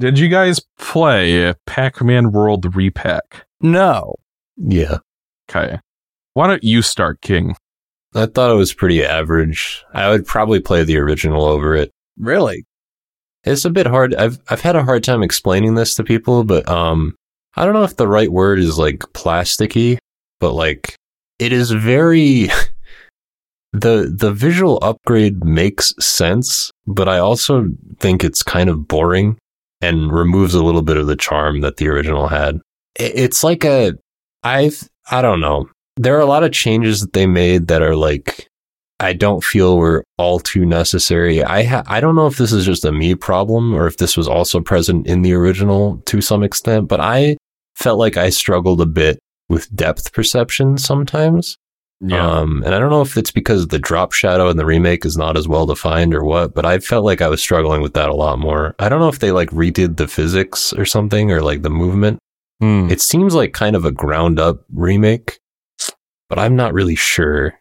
Did you guys play Pac-Man World Re-Pac? No. Yeah. Okay. Why don't you start, King? I thought it was pretty average. I would probably play the original over it. Really? It's a bit hard. I've I've had a hard time explaining this to people, but um I don't know if the right word is like plasticky, but like it is very the the visual upgrade makes sense, but I also think it's kind of boring and removes a little bit of the charm that the original had. It's like a I've I don't know. There are a lot of changes that they made that are like I don't feel were all too necessary. I ha- I don't know if this is just a me problem or if this was also present in the original to some extent, but I felt like I struggled a bit with depth perception sometimes. Um, and I don't know if it's because the drop shadow in the remake is not as well defined or what, but I felt like I was struggling with that a lot more. I don't know if they like redid the physics or something or like the movement. Hmm. It seems like kind of a ground up remake, but I'm not really sure.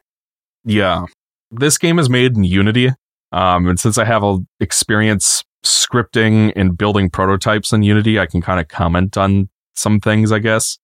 Yeah. This game is made in Unity. Um, and since I have a experience scripting and building prototypes in Unity, I can kind of comment on some things, I guess.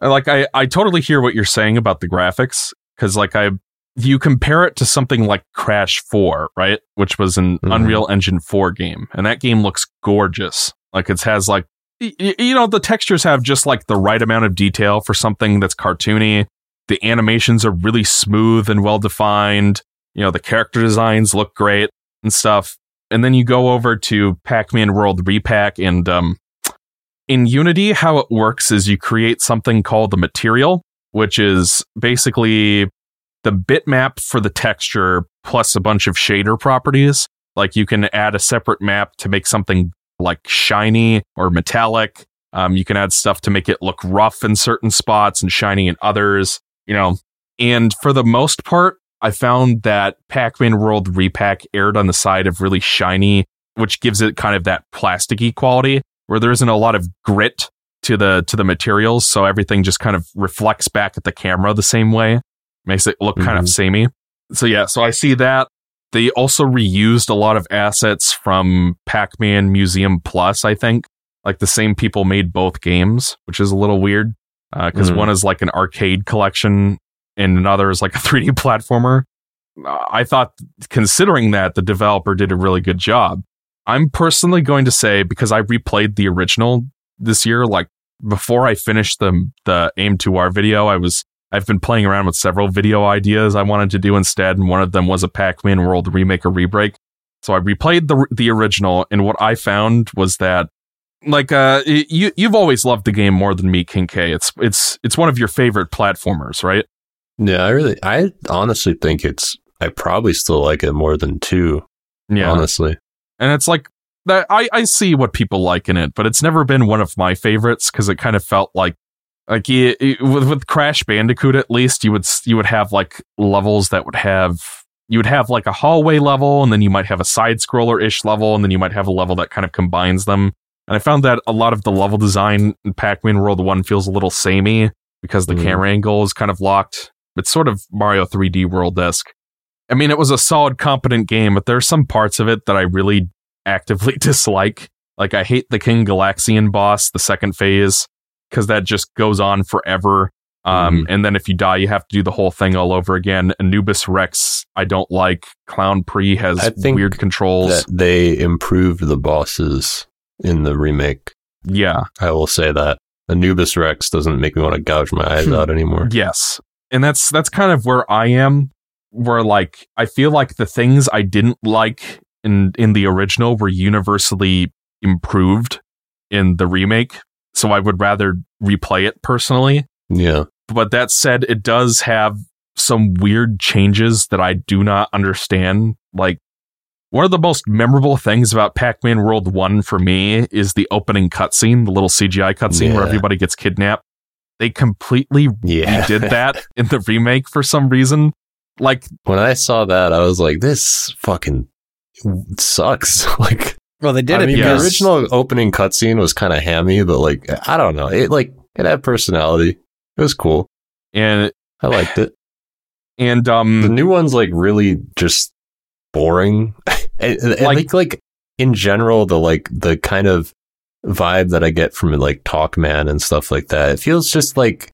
Like I, I totally hear what you're saying about the graphics because like I, you compare it to something like Crash 4, right? Which was an Mhm. Unreal Engine 4 game, and that game looks gorgeous. Like it has like, y- you know, the textures have just like the right amount of detail for something that's cartoony. The animations are really smooth and well defined. You know, the character designs look great and stuff. And then you go over to Pac-Man World Re-Pac and um in Unity how it works is you create something called the material, which is basically the bitmap for the texture plus a bunch of shader properties. Like you can add a separate map to make something like shiny or metallic. Um, you can add stuff to make it look rough in certain spots and shiny in others, you know. And for the most part, I found that Pac-Man World Re-Pac aired on the side of really shiny, which gives it kind of that plasticky quality where there isn't a lot of grit to the to the materials, so everything just kind of reflects back at the camera the same way. Makes it look kind of Mhm. samey. So yeah, so I see that. They also reused a lot of assets from Pac-Man Museum Plus, I think. Like the same people made both games, which is a little weird. Because Mhm. one is like an arcade collection and another is like a 3D platformer. Uh, I thought, considering that, the developer did a really good job. I'm personally going to say because I replayed the original this year, like before I finished the the Aim 2R video, I was I've been playing around with several video ideas I wanted to do instead, and one of them was a Pac-Man World remake or rebreak. So I replayed the the original, and what I found was that, like, uh, you you've always loved the game more than me, King K. It's it's it's one of your favorite platformers, right? Yeah, I really, I honestly think it's, I probably still like it more than two, Yeah, honestly. and it's like. I I see what people like in it, but it's never been one of my favorites because it kind of felt like like y- y- with with Crash Bandicoot at least you would you would have like levels that would have you would have like a hallway level and then you might have a side scroller ish level and then you might have a level that kind of combines them. And I found that a lot of the level design in Pac-Man World 1 feels a little samey because the Mhm. camera angle is kind of locked. It's sort of Mario 3D World esque. I mean, it was a solid, competent game, but there are some parts of it that I really actively dislike. Like, I hate the King Galaxian boss, the second phase, because that just goes on forever. Um, And then if you die, you have to do the whole thing all over again. Anubis Rex, I don't like. Clown Prix has I think weird controls. That they improved the bosses in the remake. yeah. I will say that. Anubis Rex doesn't make me want to gouge my eyes Hmm. out anymore. Yes. And that's that's kind of where I am where like I feel like the things I didn't like in in the original were universally improved in the remake. So I would rather replay it personally. Yeah. But that said, it does have some weird changes that I do not understand. Like one of the most memorable things about Pac-Man World 1 for me is the opening cutscene, the little CGI cutscene where everybody gets kidnapped. They completely Yeah. he did that in the remake for some reason. Like, when I saw that, I was like, this fucking sucks. like, Well, they did I it mean, yes. the original opening cutscene was kind of hammy, but like, I don't know. It like, it had personality. It was cool. and I liked it. and um, The new one's like really just boring. and, and Like- like, like in general, the like the kind of vibe that I get from like Toc-Man and stuff like that. It feels just like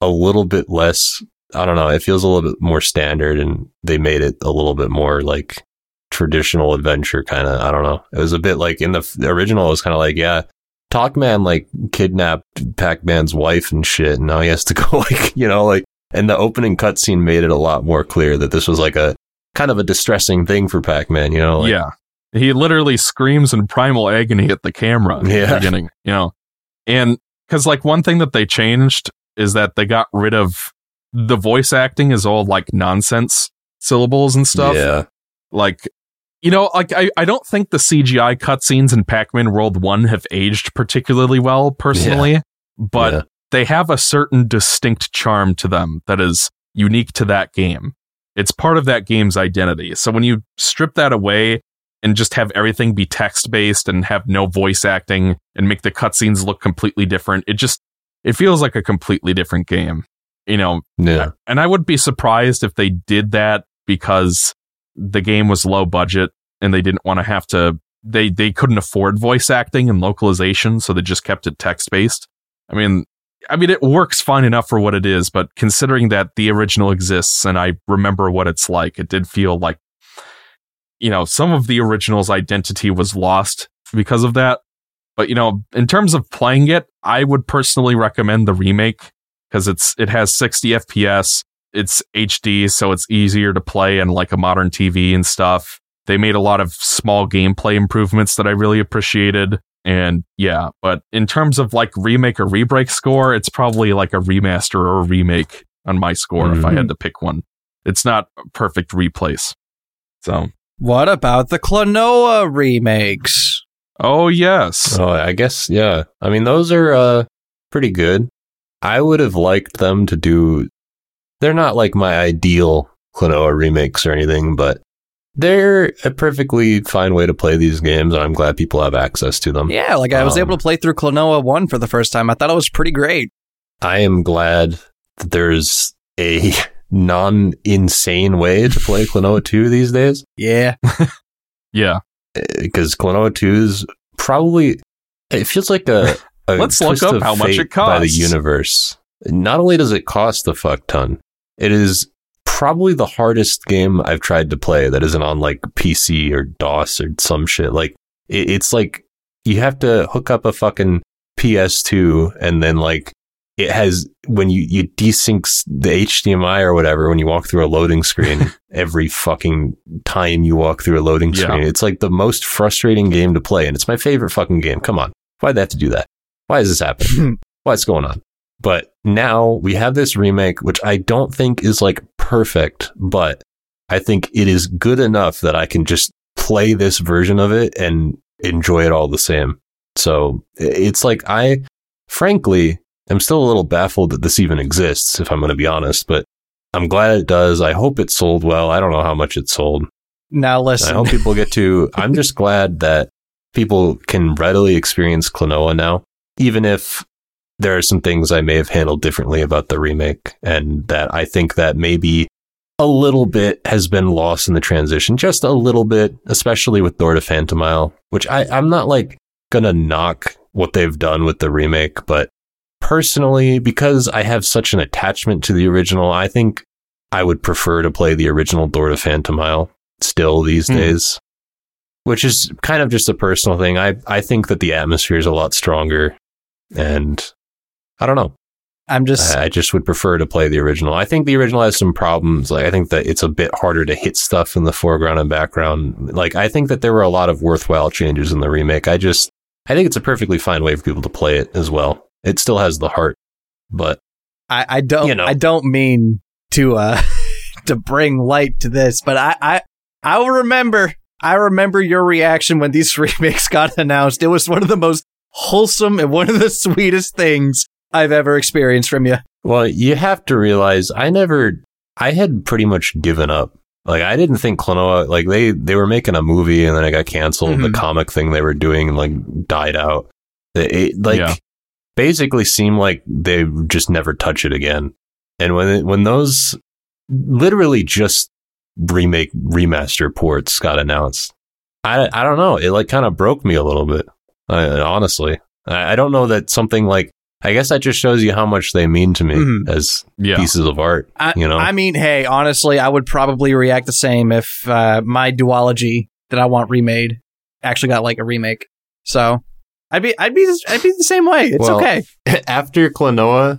a little bit less. I don't know. It feels a little bit more standard, and they made it a little bit more like traditional adventure kind of. I don't know. It was a bit like in the, the original. It was kind of like yeah, Toc-Man like kidnapped Pac Man's wife and shit, and now he has to go like you know like. And the opening cutscene made it a lot more clear that this was like a kind of a distressing thing for Pac Man. You know, like, yeah. He literally screams in primal agony at the camera in Yeah. the beginning, you know. And because like one thing that they changed is that they got rid of the voice acting is all like nonsense syllables and stuff. Yeah, Like you know, like I, I don't think the CGI cutscenes in Pac-Man World 1 have aged particularly well personally, but Yeah. they have a certain distinct charm to them that is unique to that game. It's part of that game's identity. So when you strip that away and just have everything be text based and have no voice acting and make the cutscenes look completely different, it just it feels like a completely different game. You know, yeah, and I would be surprised if they did that because the game was low budget and they didn't want to have to they they couldn't afford voice acting and localization, so they just kept it text based. I mean, I mean it works fine enough for what it is, but considering that the original exists and I remember what it's like, it did feel like you know, some of the original's identity was lost because of that. But you know, in terms of playing it, I would personally recommend the remake because it's it has 60 FPS, it's HD, so it's easier to play in like a modern TV and stuff. They made a lot of small gameplay improvements that I really appreciated. And yeah, but in terms of like remake or rebreak score, it's probably like a remaster or a remake on my score if I had to pick one. It's not a perfect replace. So, What about the Klonoa remakes? oh yes. Oh, I guess yeah. I mean, those are uh, pretty good. I would have liked them to do. They're not like my ideal Klonoa remakes or anything, but they're a perfectly fine way to play these games, and I'm glad people have access to them. Yeah, like I was Um, able to play through Klonoa 1 for the first time. I thought it was pretty great. I am glad that there's a non insane way to play Klonoa 2 these days. Yeah. Yeah. because Klonoa 2 is probably it feels like a, a Let's look up of how much fate it by the universe. Not only does it cost a fuck ton, it is probably the hardest game I've tried to play that isn't on like PC or DOS or some shit. Like it, it's like you have to hook up a fucking PS2 and then like it has when you you desyncs the HDMI or whatever when you walk through a loading screen every fucking time you walk through a loading Yeah. screen. It's like the most frustrating game to play and it's my favorite fucking game. Come on. Why'd they have to do that? Why is this happening? What's going on? But now we have this remake, which I don't think is like perfect, but I think it is good enough that I can just play this version of it and enjoy it all the same. So it's like I, frankly, am still a little baffled that this even exists, if I'm going to be honest, but I'm glad it does. I hope it sold well. I don't know how much it sold. Now listen. I hope people get to. I'm just glad that people can readily experience Klonoa now, even if there are some things I may have handled differently about the remake, and that I think that maybe a little bit has been lost in the transition, just a little bit, especially with Door to Phantomile, which I, I'm not like gonna knock what they've done with the remake, but personally, because I have such an attachment to the original, I think I would prefer to play the original Door to Phantomile still these Hmm. days, which is kind of just a personal thing. I, I think that the atmosphere is a lot stronger, and I don't know. I'm just I I just would prefer to play the original. I think the original has some problems. Like I think that it's a bit harder to hit stuff in the foreground and background. Like I think that there were a lot of worthwhile changes in the remake. I just I think it's a perfectly fine way for people to play it as well. It still has the heart, but I, I don't You know. I don't mean to uh to bring light to this, but I I I will remember I remember your reaction when these remakes got announced. It was one of the most wholesome and one of the sweetest things I've ever experienced from you. Well, you have to realize I never, I had pretty much given up. Like I didn't think Klonoa, like they, they were making a movie and then it got canceled. Mhm. The comic thing they were doing like died out. It, it, like Yeah. basically seemed like they just never touch it again. And when it, when those literally just remake remaster ports got announced, I I don't know. It like kind of broke me a little bit. I, honestly, I, I don't know that something like. I guess that just shows you how much they mean to me Mhm. as Yeah. pieces of art. I, you know, I mean, hey, honestly, I would probably react the same if uh, my duology that I want remade actually got like a remake. So I'd be, I'd be, I'd be the same way. It's Well, okay. after Klonoa,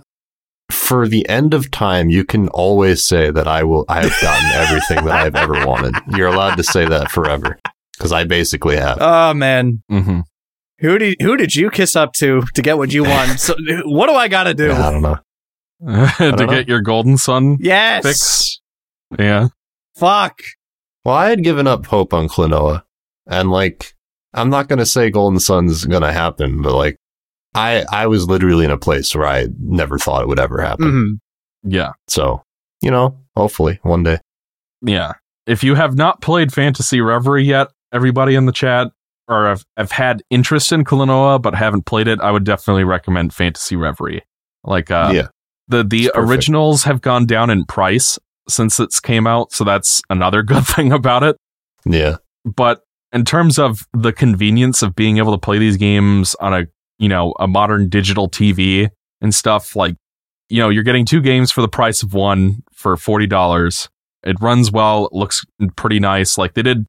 for the end of time, you can always say that I will. I have gotten everything that I've ever wanted. You're allowed to say that forever because I basically have. Oh man, hmm who did who did you kiss up to to get what you want? so what do I got to do? I don't know. to know. get your golden sun. Yes. Fix. Yeah. Fuck. Well, I had given up hope on Klonoa, and like, I'm not gonna say Golden Sun's gonna happen, but like, I I was literally in a place where I never thought it would ever happen. Mhm. Yeah. So, you know, hopefully one day. Yeah. If you have not played Phantasy Reverie yet, everybody in the chat, or have, have had interest in Klonoa but haven't played it, I would definitely recommend Phantasy Reverie. Like, uh, yeah, the the It's perfect. originals have gone down in price since it's came out, so that's another good thing about it. yeah, But in terms of the convenience of being able to play these games on a you know a modern digital TV and stuff, like you know you're getting two games for the price of one for forty dollars. It runs well, it looks pretty nice. Like they did,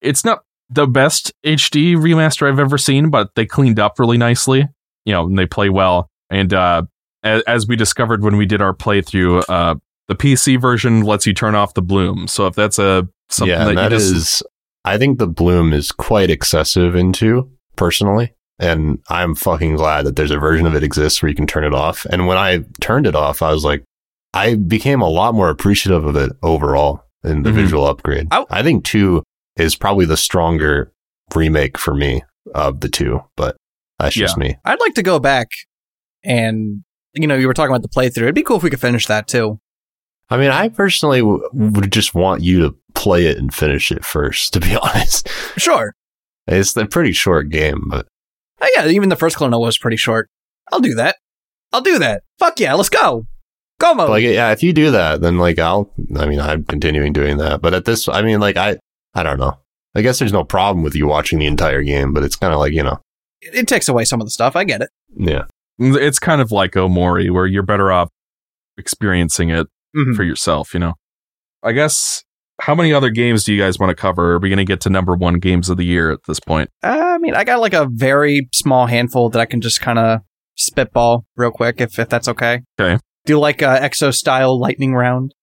it's not the best HD remaster I've ever seen, but they cleaned up really nicely. You know, and they play well. And uh, as, as we discovered when we did our playthrough, uh, the PC version lets you turn off the bloom. So if that's a something yeah. that, and you that just is, I think the bloom is quite excessive into personally, and I'm fucking glad that there's a version of it exists where you can turn it off. And when I turned it off, I was like, I became a lot more appreciative of it overall in the Mhm. visual upgrade. Oh. I think two is probably the stronger remake for me of the two, but that's just me. I'd like to go back and you know you were talking about the playthrough. It'd be cool if we could finish that too. I mean, I personally w- would just want you to play it and finish it first, to be honest. Sure. It's a pretty short game, but Oh, yeah, even the first Klonoa was pretty short. I'll do that. I'll do that. Fuck yeah, let's go. Go mode. like, yeah, if you do that, then like I'll, I mean, I'm continuing doing that. But at this, I mean, like, I, I don't know. I guess there's no problem with you watching the entire game, but it's kind of like, you know, it, it takes away some of the stuff. I get it. yeah. it's kind of like Omori, where you're better off experiencing it Mhm. for yourself, you know. I guess how many other games do you guys want to cover? Are we going to get to number one games of the year at this point? I mean, I got like a very small handful that I can just kind of spitball real quick if, if that's okay. Okay. Do you like a exo style lightning round.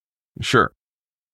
Sure.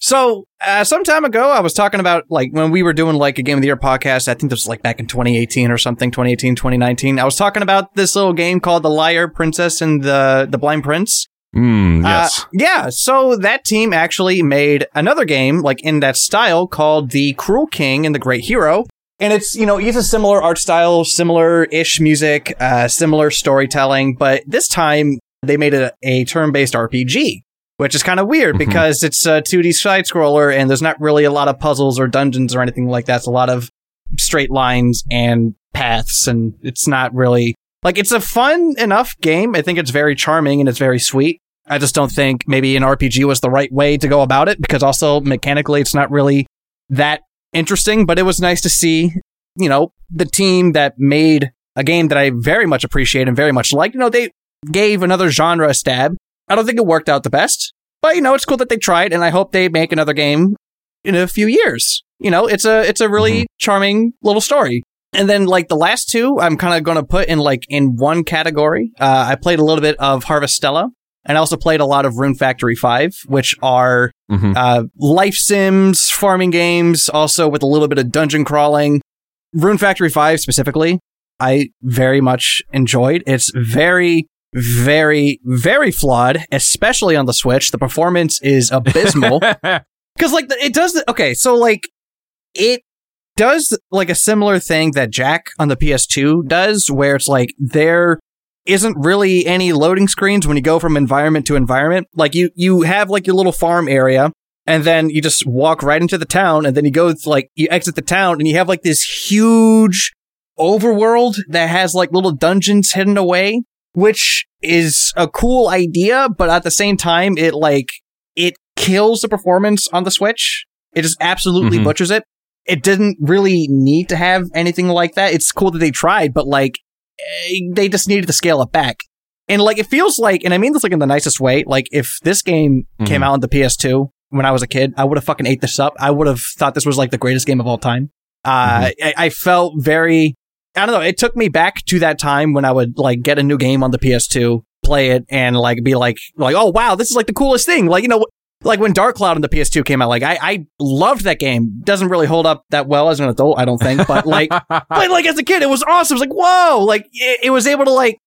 So, uh, some time ago, I was talking about like when we were doing like a Game of the Year podcast. I think this was like back in 2018 or something, 2018, 2019. I was talking about this little game called The Liar Princess and the, the Blind Prince. Mm, Uh, yes. yeah, so that team actually made another game like in that style called The Cruel King and the Great Hero. And it's, you know, uses a similar art style, similar ish music, uh, similar storytelling, but this time they made it a, a turn based RPG, which is kind of weird Mhm. because it's a 2D side scroller and there's not really a lot of puzzles or dungeons or anything like that. It's a lot of straight lines and paths, and it's not really like it's a fun enough game. I think it's very charming and it's very sweet. I just don't think maybe an RPG was the right way to go about it because also mechanically it's not really that interesting, but it was nice to see, you know, the team that made a game that I very much appreciate and very much like. You know, they gave another genre a stab. I don't think it worked out the best, but you know, it's cool that they tried and I hope they make another game in a few years. You know, it's a it's a really charming little story. And then like the last two, I'm kind of going to put in like in one category. Uh, I played a little bit of Harvestella, and I also played a lot of Rune Factory Five, which are Mhm. uh, life sims, farming games, also with a little bit of dungeon crawling. Rune Factory 5 specifically, I very much enjoyed. It's very, very, very flawed, especially on the Switch. The performance is abysmal. Because, like, it does, the, okay, so, like, it does, like, a similar thing that Jak on the PS2 does, where it's like, there isn't really any loading screens when you go from environment to environment. Like, you, you have, like, your little farm area, and then you just walk right into the town, and then you go, like, you exit the town, and you have, like, this huge overworld that has, like, little dungeons hidden away, which is a cool idea, but at the same time, it, like, it kills the performance on the Switch. It just absolutely Mhm. butchers it. It didn't really need to have anything like that. It's cool that they tried, but like eh, they just needed to scale it back. And like, it feels like, and I mean this like in the nicest way, like if this game came Mhm. out on the PS2 when I was a kid, I would have fucking ate this up. I would have thought this was like the greatest game of all time. Uh, I, I felt very, I don't know, it took me back to that time when I would like get a new game on the PS2, play it, and like be like, like, oh wow, this is like the coolest thing. Like, you know, like when Dark Cloud on the PS2 came out, like I, I loved that game. Doesn't really hold up that well as an adult, I don't think, but like, but like as a kid, it was awesome. It was like, whoa, like it, it was able to like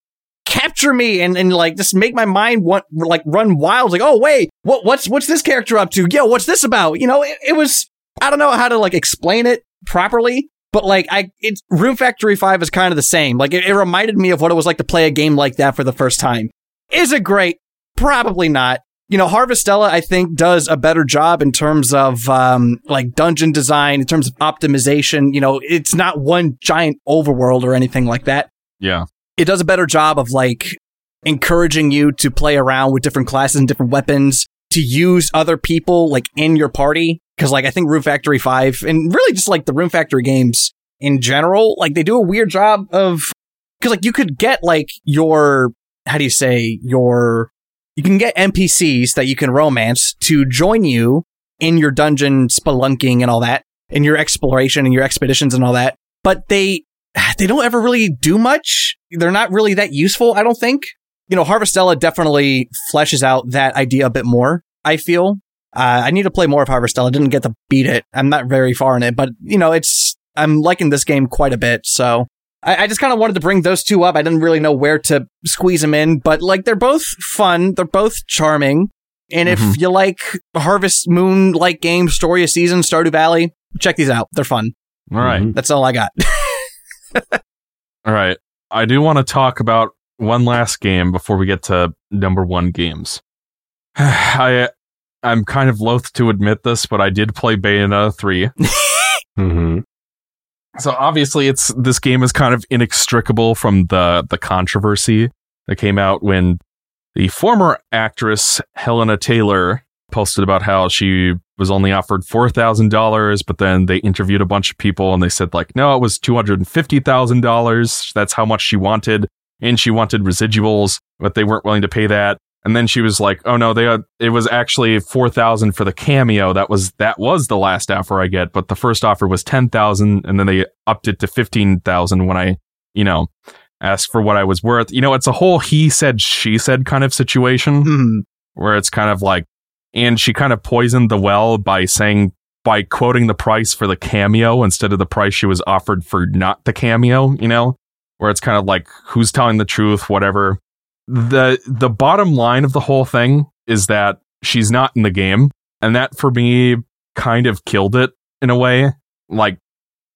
capture me and, and like just make my mind want like run wild. Like, oh wait, what what's what's this character up to? Yo, what's this about? You know, it, it was I don't know how to like explain it properly, but like I it's Rune Factory Five is kind of the same. Like it, it reminded me of what it was like to play a game like that for the first time. Is it great? Probably not. You know, Harvestella, I think, does a better job in terms of um, like dungeon design, in terms of optimization. You know, it's not one giant overworld or anything like that yeah. it does a better job of like encouraging you to play around with different classes and different weapons to use other people like in your party because like i think rune factory 5 and really just like the rune factory games in general like they do a weird job of because like you could get like your how do you say your you can get npcs that you can romance to join you in your dungeon spelunking and all that in your exploration and your expeditions and all that but they they don't ever really do much. They're not really that useful, I don't think. You know, Harvestella definitely fleshes out that idea a bit more, I feel. Uh, I need to play more of Harvestella. I didn't get to beat it. I'm not very far in it, but you know, it's, I'm liking this game quite a bit. So I, I just kind of wanted to bring those two up. I didn't really know where to squeeze them in, but like they're both fun. They're both charming. And if Mhm. you like Harvest Moon like games, Story of Season, Stardew Valley, check these out. They're fun. All right. Mhm. That's all I got. All right. I do want to talk about one last game before we get to number one games. I I'm kind of loath to admit this, but I did play Bayonetta 3. hmm So obviously it's this game is kind of inextricable from the the controversy that came out when the former actress Hellena Taylor posted about how she was only offered $4,000 but then they interviewed a bunch of people and they said like no it was $250,000 that's how much she wanted and she wanted residuals but they weren't willing to pay that and then she was like oh no they had, it was actually 4,000 for the cameo that was that was the last offer I get but the first offer was 10,000 and then they upped it to 15,000 when I you know asked for what I was worth you know it's a whole he said she said kind of situation Hmm. where it's kind of like, and she kind of poisoned the well by saying, by quoting the price for the cameo instead of the price she was offered for not the cameo, you know, where it's kind of like, who's telling the truth, whatever. The, the bottom line of the whole thing is that she's not in the game. And that for me kind of killed it in a way. Like,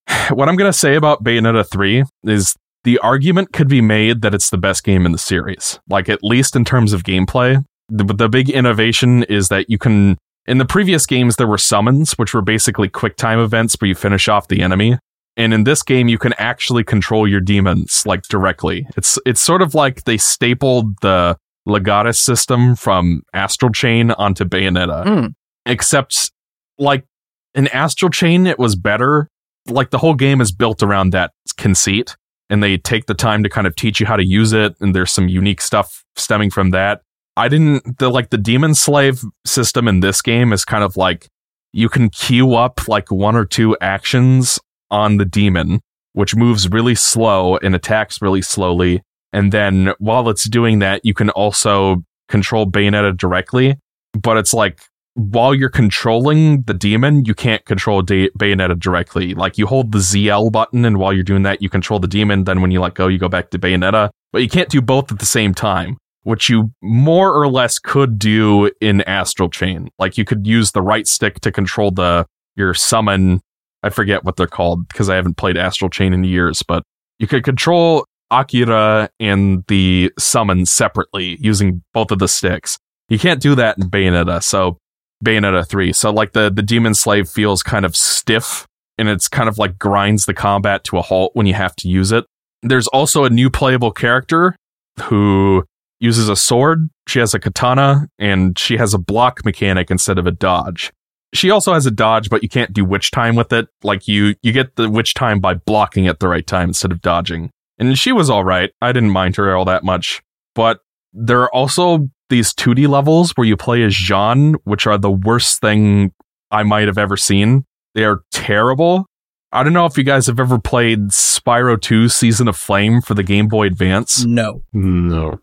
what I'm going to say about Bayonetta 3 is the argument could be made that it's the best game in the series. Like, at least in terms of gameplay, the, the big innovation is that you can in the previous games there were summons which were basically quick time events where you finish off the enemy and in this game you can actually control your demons like directly. It's it's sort of like they stapled the legatus system from astral chain onto bayonetta. Hmm. except like in astral chain it was better. Like the whole game is built around that conceit and they take the time to kind of teach you how to use it and there's some unique stuff stemming from that. I didn't the like the demon slave system in this game is kind of like you can queue up like one or two actions on the demon, which moves really slow and attacks really slowly. And then while it's doing that, you can also control Bayonetta directly. But it's like while you're controlling the demon, you can't control da- Bayonetta directly. Like you hold the ZL button, and while you're doing that, you control the demon. Then when you let go, you go back to Bayonetta. But you can't do both at the same time which you more or less could do in Astral Chain. Like you could use the right stick to control the your summon. I forget what they're called because I haven't played Astral Chain in years, but you could control Akira and the summon separately using both of the sticks. You can't do that in Bayonetta, so Bayonetta 3. So like the the demon slave feels kind of stiff and it's kind of like grinds the combat to a halt when you have to use it. There's also a new playable character who uses a sword, she has a katana, and she has a block mechanic instead of a dodge. She also has a dodge, but you can't do witch time with it. Like you, you get the witch time by blocking at the right time instead of dodging. and she was all right. I didn't mind her all that much. But there are also these 2D levels where you play as Jeanne, which are the worst thing I might have ever seen. They are terrible. I don't know if you guys have ever played Spyro 2 Season of Flame for the Game Boy Advance. No. No.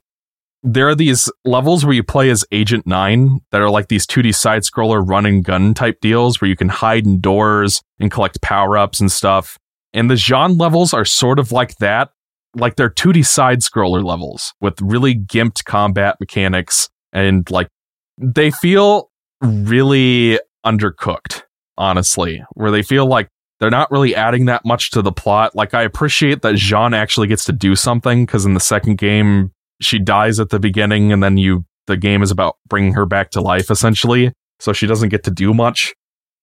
There are these levels where you play as Agent 9 that are like these 2D side scroller run and gun type deals where you can hide in doors and collect power ups and stuff. And the Jeanne levels are sort of like that. Like they're 2D side scroller levels with really gimped combat mechanics and like they feel really undercooked, honestly, where they feel like they're not really adding that much to the plot. Like I appreciate that Jeanne actually gets to do something because in the second game she dies at the beginning and then you the game is about bringing her back to life essentially. So she doesn't get to do much.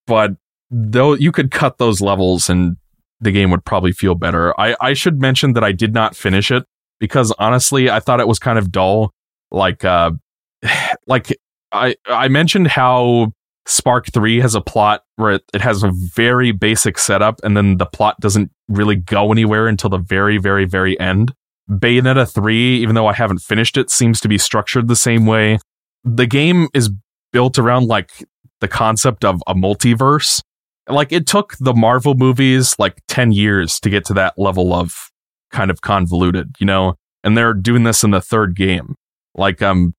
But though you could cut those levels and the game would probably feel better. I, I should mention that I did not finish it because honestly I thought it was kind of dull. Like uh like I I mentioned how Spark 3 has a plot where it, it has a very basic setup and then the plot doesn't really go anywhere until the very, very, very end. Bayonetta 3, even though I haven't finished it, seems to be structured the same way. The game is built around like the concept of a multiverse. Like it took the Marvel movies like 10 years to get to that level of kind of convoluted, you know? And they're doing this in the third game. Like, um,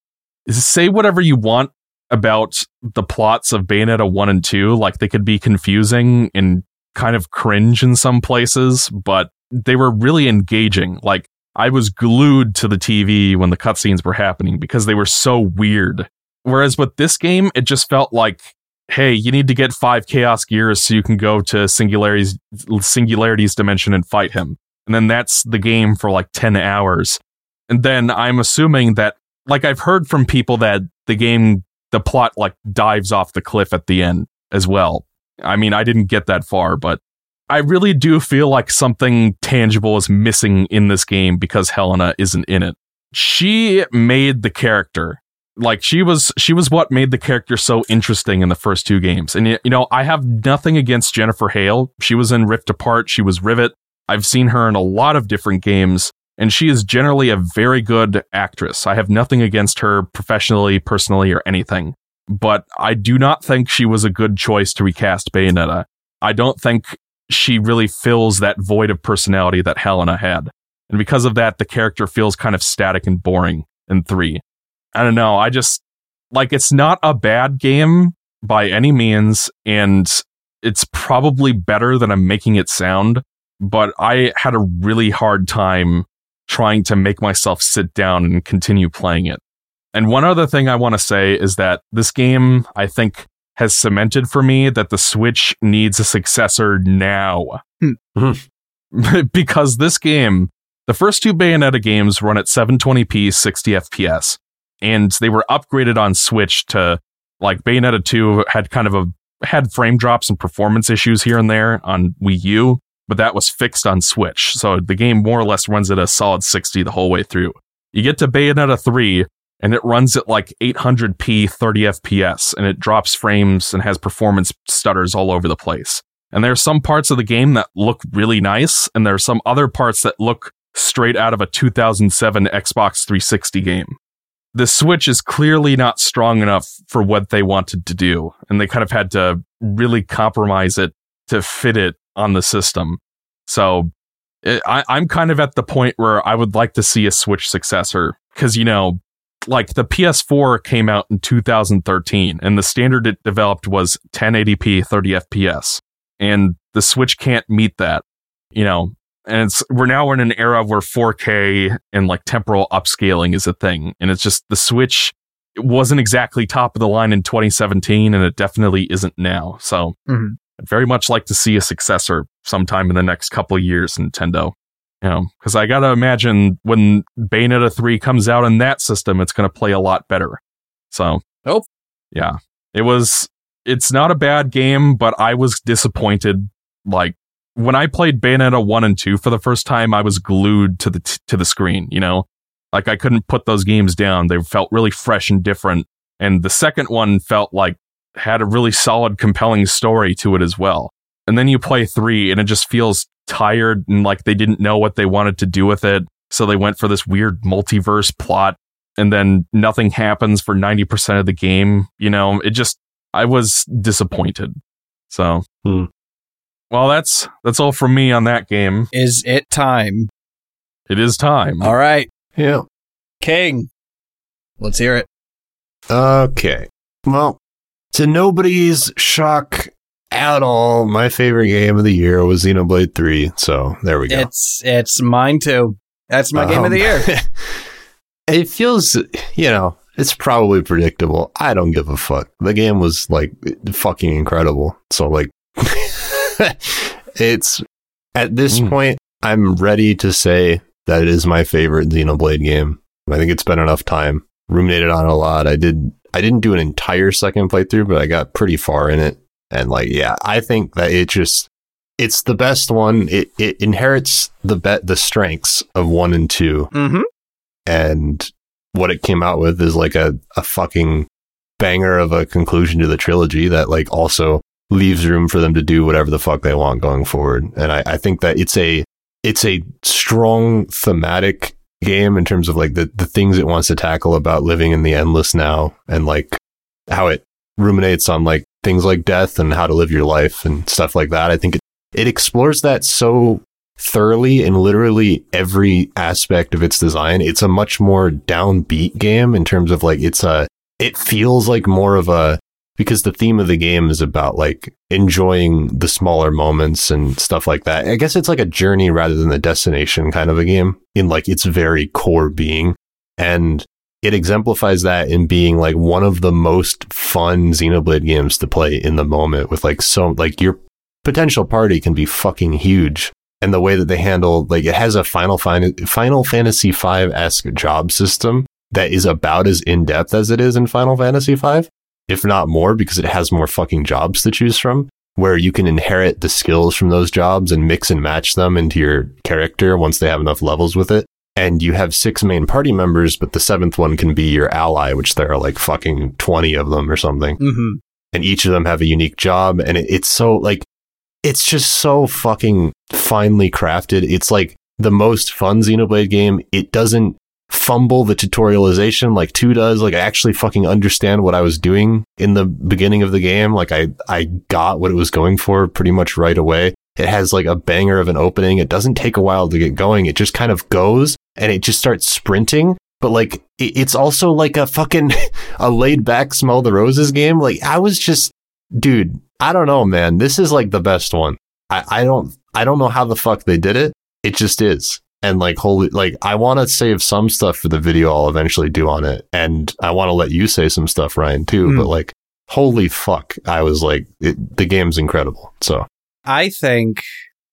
say whatever you want about the plots of Bayonetta 1 and 2. Like they could be confusing and kind of cringe in some places, but they were really engaging. Like I was glued to the TV when the cutscenes were happening because they were so weird. Whereas with this game, it just felt like, hey, you need to get five Chaos Gears so you can go to Singularity's, Singularity's dimension and fight him. And then that's the game for like 10 hours. And then I'm assuming that, like, I've heard from people that the game, the plot, like, dives off the cliff at the end as well. I mean, I didn't get that far, but I really do feel like something tangible is missing in this game because Hellena isn't in it. She made the character. Like she was she was what made the character so interesting in the first two games. And you know, I have nothing against Jennifer Hale. She was in Rift Apart, she was Rivet. I've seen her in a lot of different games and she is generally a very good actress. I have nothing against her professionally, personally or anything. But I do not think she was a good choice to recast Bayonetta. I don't think she really fills that void of personality that Hellena had. And because of that, the character feels kind of static and boring in three. I don't know. I just like it's not a bad game by any means, and it's probably better than I'm making it sound. But I had a really hard time trying to make myself sit down and continue playing it. And one other thing I want to say is that this game, I think, has cemented for me that the Switch needs a successor now. Hmm. because this game, the first two Bayonetta games run at 720p, 60 FPS, and they were upgraded on Switch to like Bayonetta 2 had kind of a had frame drops and performance issues here and there on Wii U, but that was fixed on Switch. So the game more or less runs at a solid 60 the whole way through. You get to Bayonetta 3, and it runs at like 800p 30 fps and it drops frames and has performance stutters all over the place. And there are some parts of the game that look really nice and there are some other parts that look straight out of a 2007 xbox 360 game. The switch is clearly not strong enough for what they wanted to do and they kind of had to really compromise it to fit it on the system. So it, I, i'm kind of at the point where i would like to see a switch successor because you know like the PS4 came out in 2013 and the standard it developed was 1080p 30 FPS and the Switch can't meet that, you know. And it's we're now in an era where 4K and like temporal upscaling is a thing and it's just the Switch it wasn't exactly top of the line in 2017 and it definitely isn't now. So Mhm. I'd very much like to see a successor sometime in the next couple of years Nintendo. You know, because I gotta imagine when Bayonetta 3 comes out in that system, it's gonna play a lot better. So, Nope. yeah, it was, it's not a bad game, but I was disappointed. Like, when I played Bayonetta 1 and 2 for the first time, I was glued to the, t- to the screen, you know? Like, I couldn't put those games down. They felt really fresh and different. And the second one felt like, had a really solid, compelling story to it as well. And then you play three and it just feels tired and like they didn't know what they wanted to do with it. So they went for this weird multiverse plot and then nothing happens for 90% of the game. You know, it just, I was disappointed. So, Hmm. well, that's, that's all from me on that game. Is it time? It is time. All right, Yeah. King. Let's hear it. Okay. Well, to nobody's shock at all, my favorite game of the year was Xenoblade 3. So there we go. It's it's mine too. That's my game of the year. Um, it feels, you know, it's probably predictable. I don't give a fuck. The game was like fucking incredible. So like, it's at this Mm. point, I'm ready to say that it is my favorite Xenoblade game. I think it's been enough time. Ruminated on a lot. I did. I didn't do an entire second playthrough, but I got pretty far in it. And like, yeah, I think that it just it's the best one. It it inherits the bet the strengths of one and two, mm-hmm. and what it came out with is like a a fucking banger of a conclusion to the trilogy that like also leaves room for them to do whatever the fuck they want going forward. And I, I think that it's a it's a strong thematic game in terms of like the, the things it wants to tackle about living in the endless now and like how it ruminates on like things like death and how to live your life and stuff like that. I think it, it explores that so thoroughly in literally every aspect of its design. It's a much more downbeat game in terms of like it's a it feels like more of a because the theme of the game is about like enjoying the smaller moments and stuff like that. I guess it's like a journey rather than the destination kind of a game in like its very core being. And it exemplifies that in being like one of the most fun Xenoblade games to play in the moment with like so like your potential party can be fucking huge. And the way that they handle like it has a Final Fin- Final Fantasy V esque job system that is about as in depth as it is in Final Fantasy V, if not more, because it has more fucking jobs to choose from, where you can inherit the skills from those jobs and mix and match them into your character once they have enough levels with it. And you have six main party members, but the seventh one can be your ally, which there are like fucking 20 of them or something. Mm-hmm. and each of them have a unique job and it, it's so like it's just so fucking finely crafted. It's like the most fun xenoblade game. It doesn't fumble the tutorialization like 2 does. Like i actually fucking understand what i was doing in the beginning of the game. Like i i got what it was going for pretty much right away. It has like a banger of an opening. It doesn't take a while to get going. It just kind of goes and it just starts sprinting but like it's also like a fucking a laid back smell the roses game. Like I was just, dude, I don't know, man. This is like the best one. I, I don't, I don't know how the fuck they did it. It just is. And like, holy, like I want to save some stuff for the video I'll eventually do on it. And I want to let you say some stuff, Ryan, too. Mm. But like, holy fuck. I was like, it, the game's incredible. So I think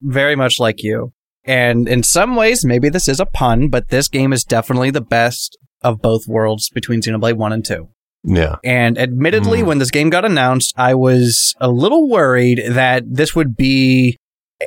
very much like you. And in some ways, maybe this is a pun, but this game is definitely the best of both worlds between Xenoblade 1 and 2. yeah. And admittedly, Mm. when this game got announced, I was a little worried that this would be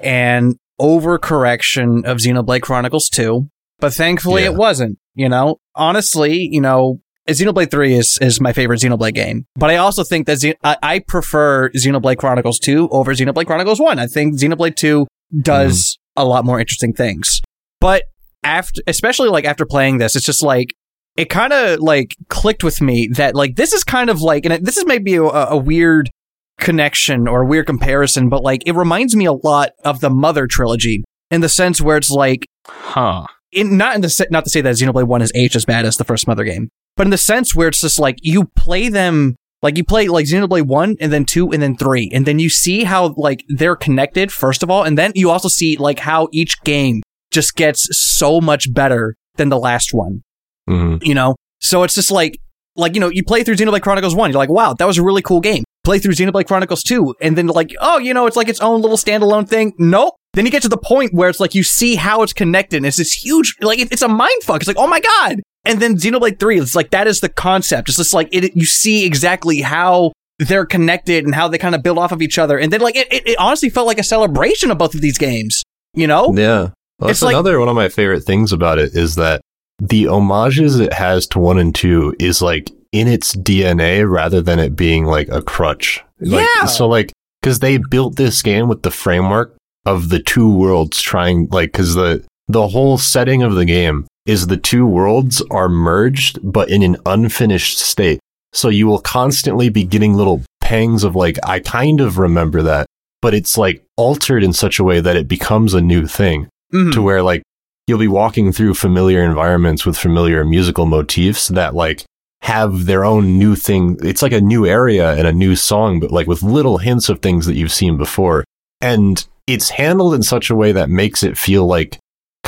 an overcorrection of Xenoblade Chronicles 2. But thankfully, Yeah. it wasn't. You know, honestly, you know, Xenoblade 3 is, is my favorite Xenoblade game. But I also think that I, I prefer Xenoblade Chronicles 2 over Xenoblade Chronicles 1. I think Xenoblade 2 does a lot more interesting things. But after, especially like after playing this, it's just like, it kind of like clicked with me that like this is kind of like, and this is maybe a, a weird connection or a weird comparison, but like it reminds me a lot of the Mother trilogy in the sense where it's like, Huh. in not in the not to say that Xenoblade One is H as bad as the first Mother game, but in the sense where it's just like you play them like you play like Xenoblade One and then two and then three, and then you see how like they're connected first of all, and then you also see like how each game just gets so much better than the last one hmm you know? So it's just like, like, you know, you play through Xenoblade Chronicles 1, you're like, wow, that was a really cool game. Play through Xenoblade Chronicles 2, and then like, oh, you know, it's like its own little standalone thing. Nope. Then you get to the point where it's like you see how it's connected, and it's this huge, like, it's a mind fuck. It's like, oh my god. And then Xenoblade 3, it's like, that is the concept. It's just like, it, you see exactly how they're connected and how they kind of build off of each other. And then, like, it, it, it honestly felt like a celebration of both of these games, you know? Yeah. Well, Oh. It's that's like- another one of my favorite things about it is that the homages it has to one and two is like in its DNA rather than it being like a crutch. Like, Yeah. So like, cause they built this game with the framework of the two worlds trying like cuz the the whole setting of the game is the two worlds are merged but in an unfinished state. So you will constantly be getting little pangs of like I kind of remember that, but it's like altered in such a way that it becomes a new thing Mhm. to where like you'll be walking through familiar environments with familiar musical motifs that like have their own new thing. It's like a new area and a new song, but like with little hints of things that you've seen before. And it's handled in such a way that makes it feel like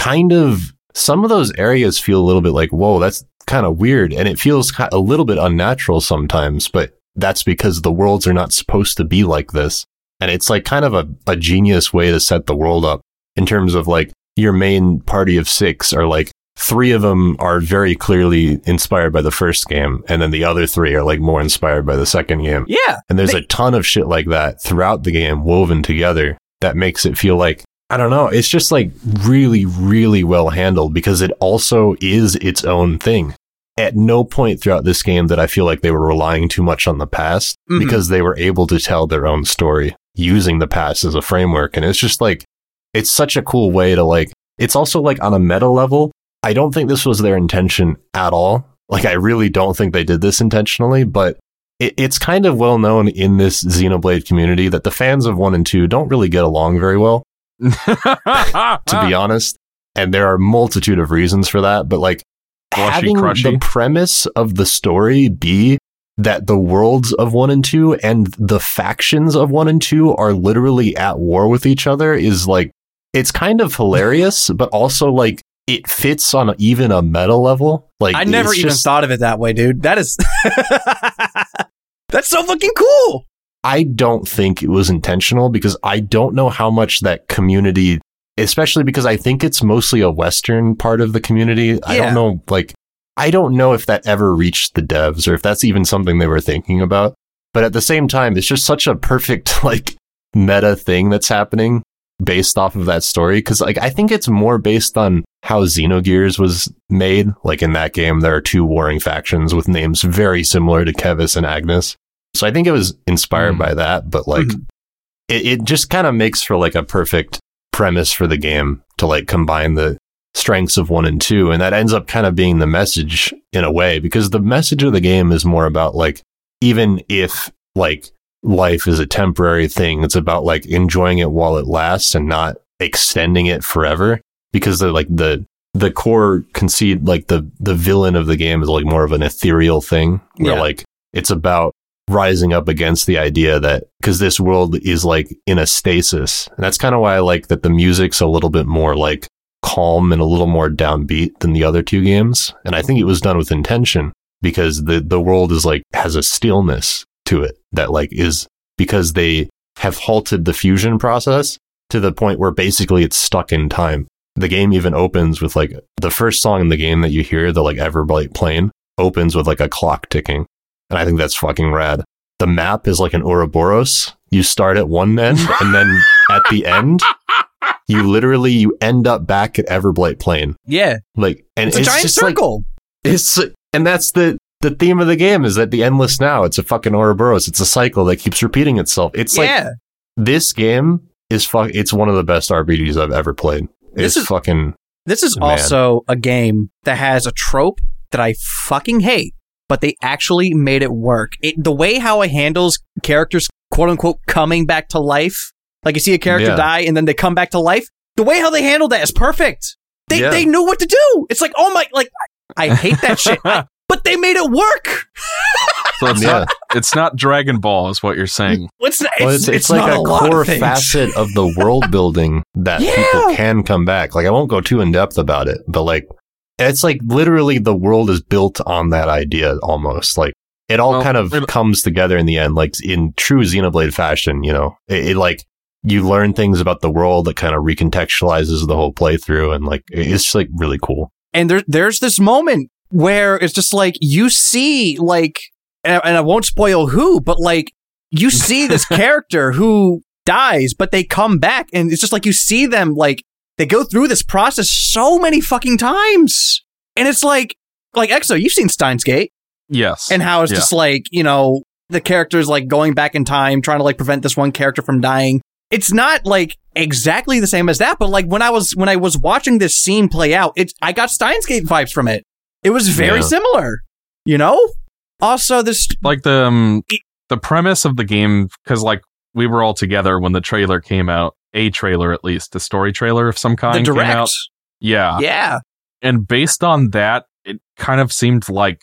kind of some of those areas feel a little bit like, whoa, that's kind of weird. And it feels a little bit unnatural sometimes, but that's because the worlds are not supposed to be like this. And it's like kind of a, a genius way to set the world up in terms of like your main party of six are like three of them are very clearly inspired by the first game. And then the other three are like more inspired by the second game. Yeah. And there's They- a ton of shit like that throughout the game woven together that makes it feel like, I don't know, it's just like really, really well handled because it also is its own thing. At no point throughout this game that I feel like they were relying too much on the past Mhm. because they were able to tell their own story using the past as a framework. And it's just like, it's such a cool way to like, it's also like on a meta level. I don't think this was their intention at all. Like, I really don't think they did this intentionally, but it, it's kind of well known in this Xenoblade community that the fans of one and two don't really get along very well, to be honest. And there are a multitude of reasons for that, but like having crushy. the premise of the story be that the worlds of one and two and the factions of one and two are literally at war with each other is like it's kind of hilarious, but also like it fits on even a meta level. Like I never even just- thought of it that way, dude. That is That's so fucking cool. I don't think it was intentional because I don't know how much that community, especially because I think it's mostly a Western part of the community. I don't know, like, I don't know if that ever reached the devs or if that's even something they were thinking about. But at the same time, it's just such a perfect, like, meta thing that's happening based off of that story. Cause, like, I think it's more based on how Xenogears was made. Like, in that game, there are two warring factions with names very similar to Keves and Agnus. So I think it was inspired Mm. by that, but like Mhm. it, it just kind of makes for like a perfect premise for the game to like combine the strengths of one and two. And that ends up kind of being the message in a way, because the message of the game is more about like, even if like life is a temporary thing, it's about like enjoying it while it lasts and not extending it forever. Because the like the the core conceit, like the the villain of the game is like more of an ethereal thing where Yeah. like it's about rising up against the idea that because this world is like in a stasis. And that's kind of why I like that the music's a little bit more like calm and a little more downbeat than the other two games. And I think it was done with intention because the the world is like has a stillness to it that like is because they have halted the fusion process to the point where basically it's stuck in time. The game even opens with like the first song in the game that you hear, the like Everblight plane, opens with like a clock ticking. And I think that's fucking rad. The map is like an Ouroboros. You start at one end and then at the end, you literally, you end up back at Everblight plane. Yeah. Like, and It's, a giant just like, circle. it's, and that's the, the theme of the game is that the endless now, it's a fucking Ouroboros. It's a cycle that keeps repeating itself. It's like, this game is fuck, it's one of the best RPGs I've ever played. This It's is- fucking, This is Man. also a game that has a trope that I fucking hate, but they actually made it work. It, the way how it handles characters, quote unquote, coming back to life. Like you see a character Yeah. die and then they come back to life. The way how they handled that is perfect. They, Yeah. they knew what to do. It's like, oh my, like, I hate that shit, but they made it work. So it's yeah. not it's not Dragon Ball, is what you're saying. It's, it's, Well, it's, it's, like not a, a, core of facet of the world building that Yeah. people can come back. Like I won't go too in depth about it, but like it's like literally the world is built on that idea almost. Like it all Well, kind of it- comes together in the end, like in true Xenoblade fashion. You know, it, it like you learn things about the world that kind of recontextualizes the whole playthrough, and like it's just like really cool. and there there's this moment where it's just like you see like and, and I won't spoil who, but like you see this character who dies, but they come back, and it's just like you see them like they go through this process so many fucking times, and it's like like Exo, you've seen Steins Gate, Yes. and how it's Yeah. just like you know the characters like going back in time trying to like prevent this one character from dying. it's not like exactly the same as that, but like when I was when I was watching this scene play out, it's I got Steins Gate vibes from it. It was very Yeah. similar, you know. Also, this like the um, the premise of the game because like we were all together when the trailer came out a trailer at least a story trailer of some kind the came out direct, yeah yeah, and based on that it kind of seemed like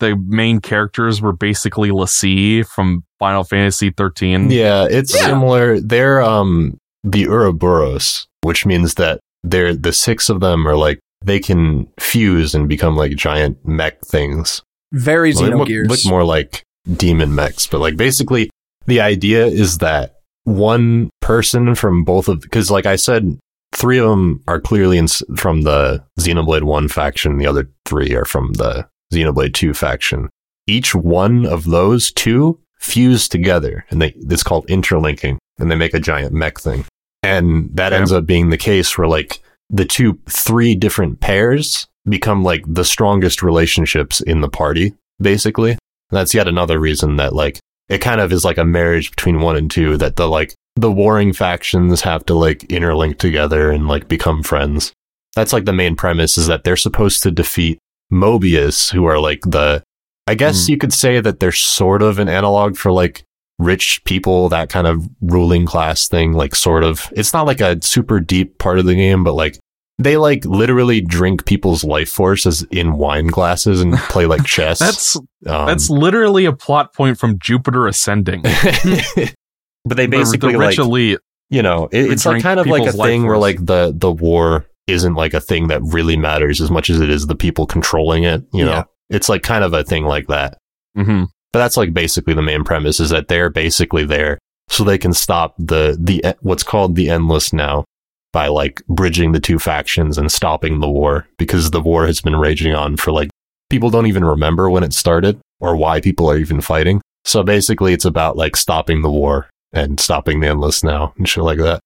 the main characters were basically l'Cie from Final Fantasy 13 Yeah, it's Yeah. similar. They're um the Ouroboros, which means that they're the six of them are like they can fuse and become like giant mech things. very Well, they look, look more like demon mechs, but like basically the idea is that one person from both of because like I said, three of them are clearly in, from the Xenoblade One faction. The other three are from the Xenoblade Two faction. Each one of those two fuse together, and they it's called interlinking, and they make a giant mech thing. And that Okay. ends up being the case where like the two, three different pairs become like the strongest relationships in the party, basically. And that's yet another reason that like it kind of is like a marriage between one and two that the like the warring factions have to like interlink together and like become friends. That's like the main premise is that they're supposed to defeat Moebius, who are like the I guess Hmm. you could say that they're sort of an analog for like rich people, that kind of ruling class thing, like sort of. It's not like a super deep part of the game, but like they like literally drink people's life forces in wine glasses and play like chess. that's um, that's literally a plot point from Jupiter Ascending but they basically the, like elite you know it, it's like kind of like a thing where like the the war isn't like a thing that really matters as much as it is the people controlling it. You know, Yeah. it's like kind of a thing like that. hmm But that's like basically the main premise is that they're basically there so they can stop the the what's called the endless now by like bridging the two factions and stopping the war because the war has been raging on for like people don't even remember when it started or why people are even fighting. So basically it's about like stopping the war and stopping the endless now and shit like that.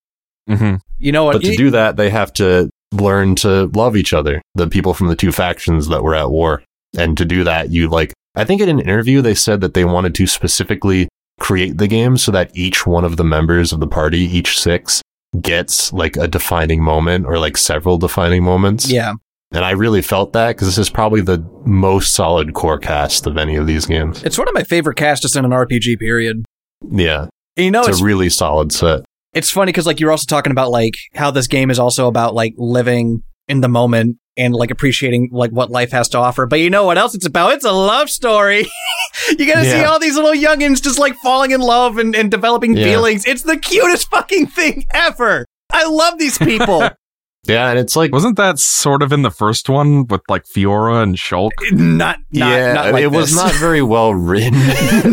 hmm you know what? But to do that they have to learn to love each other, the people from the two factions that were at war. And to do that you like I think in an interview they said that they wanted to specifically create the game so that each one of the members of the party, each six, gets like a defining moment or like several defining moments. yeah, And I really felt that because this is probably the most solid core cast of any of these games. it's one of my favorite casts in an RPG. Period. Yeah. And you know, It's it's a really solid set. it's funny because like you're also talking about like how this game is also about like living in the moment and like appreciating like what life has to offer. But you know what else it's about? It's a love story. You're gonna see all these little youngins just like falling in love and, and developing Yeah. feelings. It's the cutest fucking thing ever. I love these people. Yeah, and it's like wasn't that sort of in the first one with like Fiora and Shulk not, not, yeah, not like it was not very well written.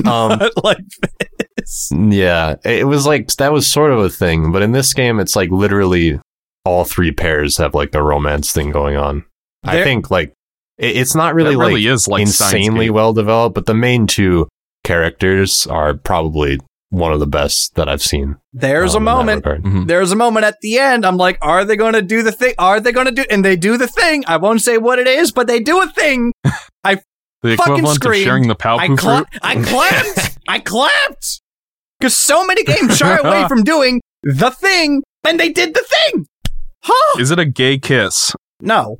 um, Not like this. yeah, it was like that was sort of a thing, but in this game, it's like literally all three pairs have like the romance thing going on. I think like it, it's not really That like really is like insanely well developed, but the main two characters are probably one of the best that I've seen. There's um, a moment. regard. Mhm. There's a moment at the end. I'm like, are they going to do the thing? Are they going to do? And they do the thing. I won't say what it is, but they do a thing. I the fucking equivalent of screamed. sharing the I, Palpu cla- I clapped. I clapped. Because so many games shy away from doing the thing, and they did the thing. Huh? is it a gay kiss No,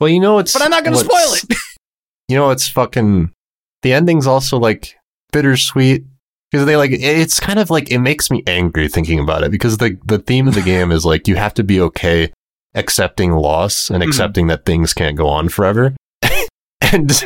Well, you know it's but I'm not going to spoil it. You know it's fucking the ending's also like bittersweet because they like it's kind of like it makes me angry thinking about it because the the theme of the game is like you have to be okay accepting loss and Mhm. accepting that things can't go on forever and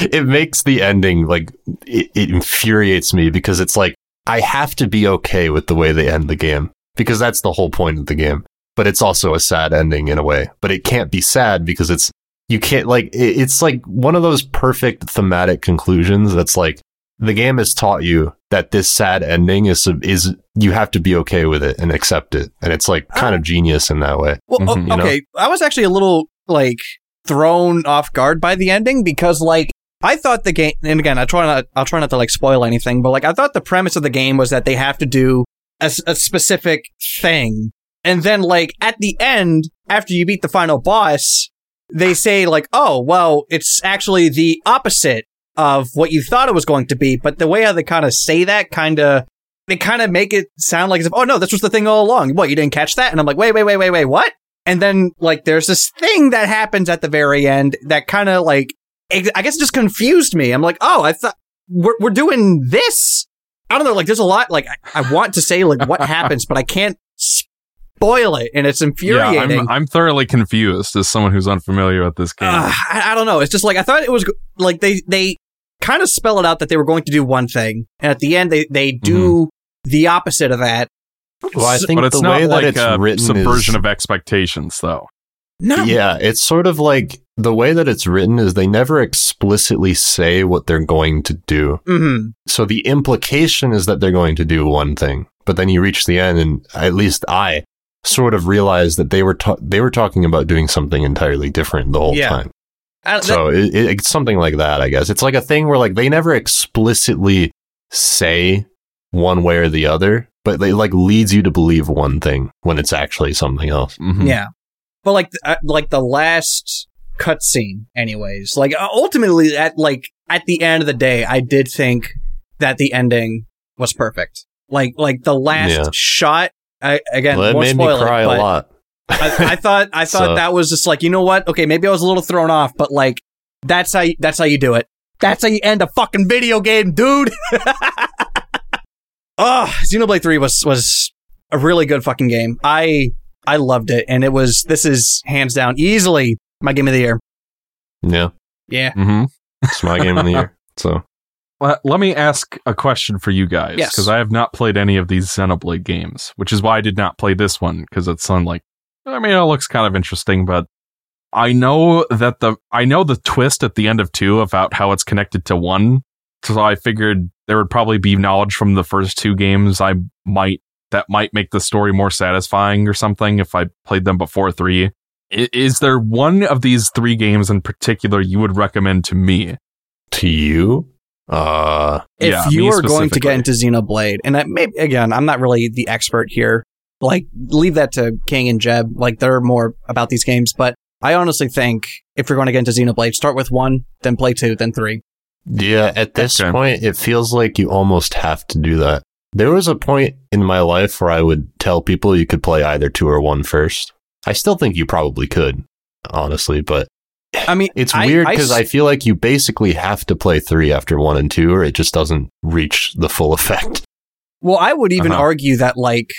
it makes the ending like it, it infuriates me because it's like I have to be okay with the way they end the game because that's the whole point of the game but it's also a sad ending in a way but it can't be sad because it's you can't like it's like one of those perfect thematic conclusions that's like the game has taught you that this sad ending is is you have to be okay with it and accept it and it's like kind of genius in that way Well, o- Mhm, you know? okay. I was actually a little like thrown off guard by the ending because like I thought the game, and again, I try not, I'll try not to like spoil anything, but like I thought the premise of the game was that they have to do a specific thing, and then like at the end, after you beat the final boss, they say like, oh well, it's actually the opposite of what you thought it was going to be. But the way how they kind of say that kind of they kind of make it sound like as if, oh no, this was the thing all along. What, you didn't catch that? And I'm like, wait, wait, wait, wait, wait, what? And then like there's this thing that happens at the very end that kind of like I guess it just confused me. I'm like, oh, I thought we're we're doing this. I don't know. Like, there's a lot. Like, I, I want to say like what happens, but I can't spoil it, and it's Yeah, infuriating. I'm, I'm thoroughly confused as someone who's unfamiliar with this game. Uh, I, I don't know. It's just like I thought it was like they they kind of spell it out that they were going to do one thing, and at the end they they do the opposite of that. Well, I think but it's the not way that like it's a written subversion is, of expectations, though. No, Yeah, it's sort of like the way that it's written is they never explicitly say what they're going to do. hmm So the implication is that they're going to do one thing, but then you reach the end, and at least I sort of realized that they were ta- they were talking about doing something entirely different the whole Yeah. time. I, that- So it, it, it's something like that, I guess. It's like a thing where like they never explicitly say one way or the other, but they like leads you to believe one thing when it's actually something else. Mhm. yeah, but like uh, like the last cutscene, anyways. Like uh, ultimately, at like at the end of the day, I did think that the ending was perfect. Like like the last Yeah. shot. I, again, Well, won't made me cry a lot. I, I thought I thought So- that was just like you know what? Okay, maybe I was a little thrown off, but like that's how you, that's how you do it. That's how you end a fucking video game, dude. oh, Xenoblade Three was was a really good fucking game. I I loved it, and it was this is hands down easily my game of the year. Yeah, Yeah, Mhm. it's my game of the year. So Let, let me ask a question for you guys Yes. because I have not played any of these Xenoblade games, which is why I did not play this one because it's sounded like I mean it looks kind of interesting, but I know that the I know the twist at the end of two about how it's connected to one, so I figured there would probably be knowledge from the first two games I might that might make the story more satisfying or something if I played them before three. I- Is there one of these three games in particular you would recommend to me? to you, uh, if Yeah, you me are going to get specifically. into Xenoblade, and I, maybe again, I'm not really the expert here. Like, leave that to King and Jeb. Like, they're more about these games. But I honestly think if you're going to get into Xenoblade, start with one, then play two, then three. Yeah, at this Okay. point, it feels like you almost have to do that. There was a point in my life where I would tell people you could play either two or one first. I still think you probably could, honestly, but I mean, it's I- weird I because I feel like you basically have to play three after one and two, or it just doesn't reach the full effect. Well, I would even Uh-huh. argue that like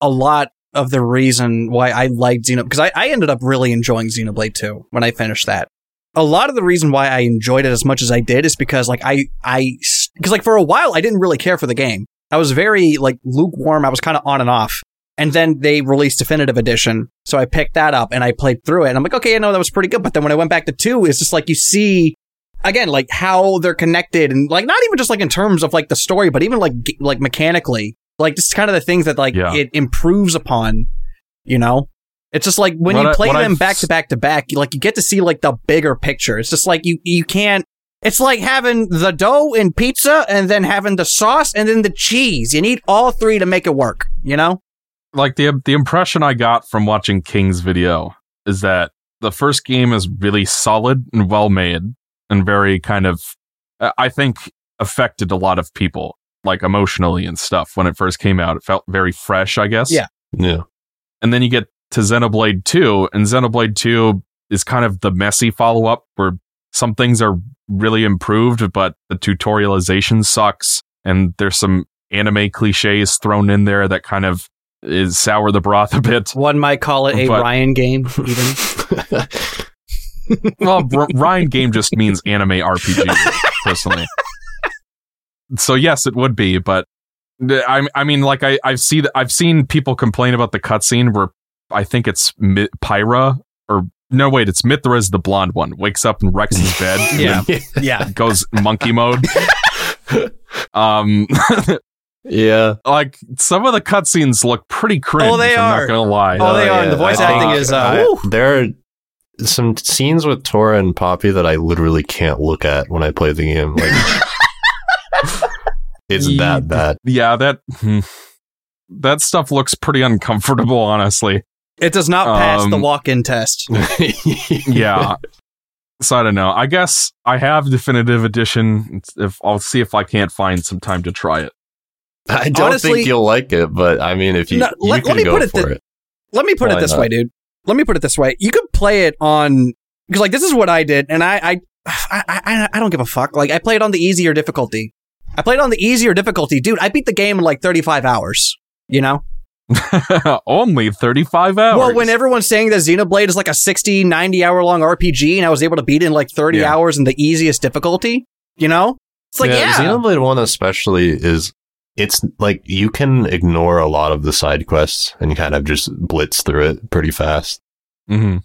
a lot of the reason why I liked Xenoblade because I, I ended up really enjoying Xenoblade 2 when I finished that. A lot of the reason why I enjoyed it as much as I did is because like I I because like for a while I didn't really care for the game. I was very like lukewarm. I was kind of on and off. And then they released Definitive Edition, so I picked that up and I played through it. And I'm like, okay, I know that was pretty good. But then when I went back to two, it's just like you see again like how they're connected and like not even just like in terms of like the story, but even like g- like mechanically, like just kind of the things that like Yeah. it improves upon. You know, it's just like when you I- play them I've back to back to back, you like you get to see like the bigger picture. It's just like you you can't. It's like having the dough in pizza and then having the sauce and then the cheese. You need all three to make it work. You know. Like the the impression I got from watching King's video is that the first game is really solid and well made and very kind of uh, I think affected a lot of people like emotionally and stuff when it first came out. It felt very fresh, I guess. Yeah. Yeah. And then you get to Xenoblade 2 and Xenoblade 2 is kind of the messy follow up where some things are really improved but the tutorialization sucks and there's some anime cliches thrown in there that kind of is sour the broth a bit. One might call it a But- Ryan game, even. Well, R- Ryan game just means anime RPG, personally. So yes, it would be, but I, I mean, like I, I've seen, I've seen people complain about the cutscene where I think it's Mi- Pyra or no, wait, it's Mythra's the blonde one wakes up and wrecks his bed. Yeah. yeah. goes monkey mode. um, yeah. like some of the cutscenes look pretty cringe. Oh, they I'm are. not gonna lie. Oh, they are, and the voice I acting think is, uh, I- there are some scenes with Tora and Poppi that I literally can't look at when I play the game. Like, it's Ye- that bad. Yeah, that hmm. that stuff looks pretty uncomfortable, honestly. It does not pass the Um, walk-in test. Yeah. so I don't know. I guess I have definitive edition. If I'll see if I can't find some time to try it. I don't Honestly- think you'll like it, but I mean, if you, No, you let- can let me go put it for thi- it. let me put it this not? way, dude. Let me put it this way. You could play it on because like this is what I did, and I I, I I I don't give a fuck. Like I played on the easier difficulty. I played on the easier difficulty, dude. I beat the game in like 35 hours. You know? Only 35 hours. Well, when everyone's saying that Xenoblade is like a 60, 90 hour long RPG, and I was able to beat it in like 30 Yeah. hours in the easiest difficulty, you know? It's like, yeah. Xenoblade One especially is it's like you can ignore a lot of the side quests and kind of just blitz through it pretty fast. hmm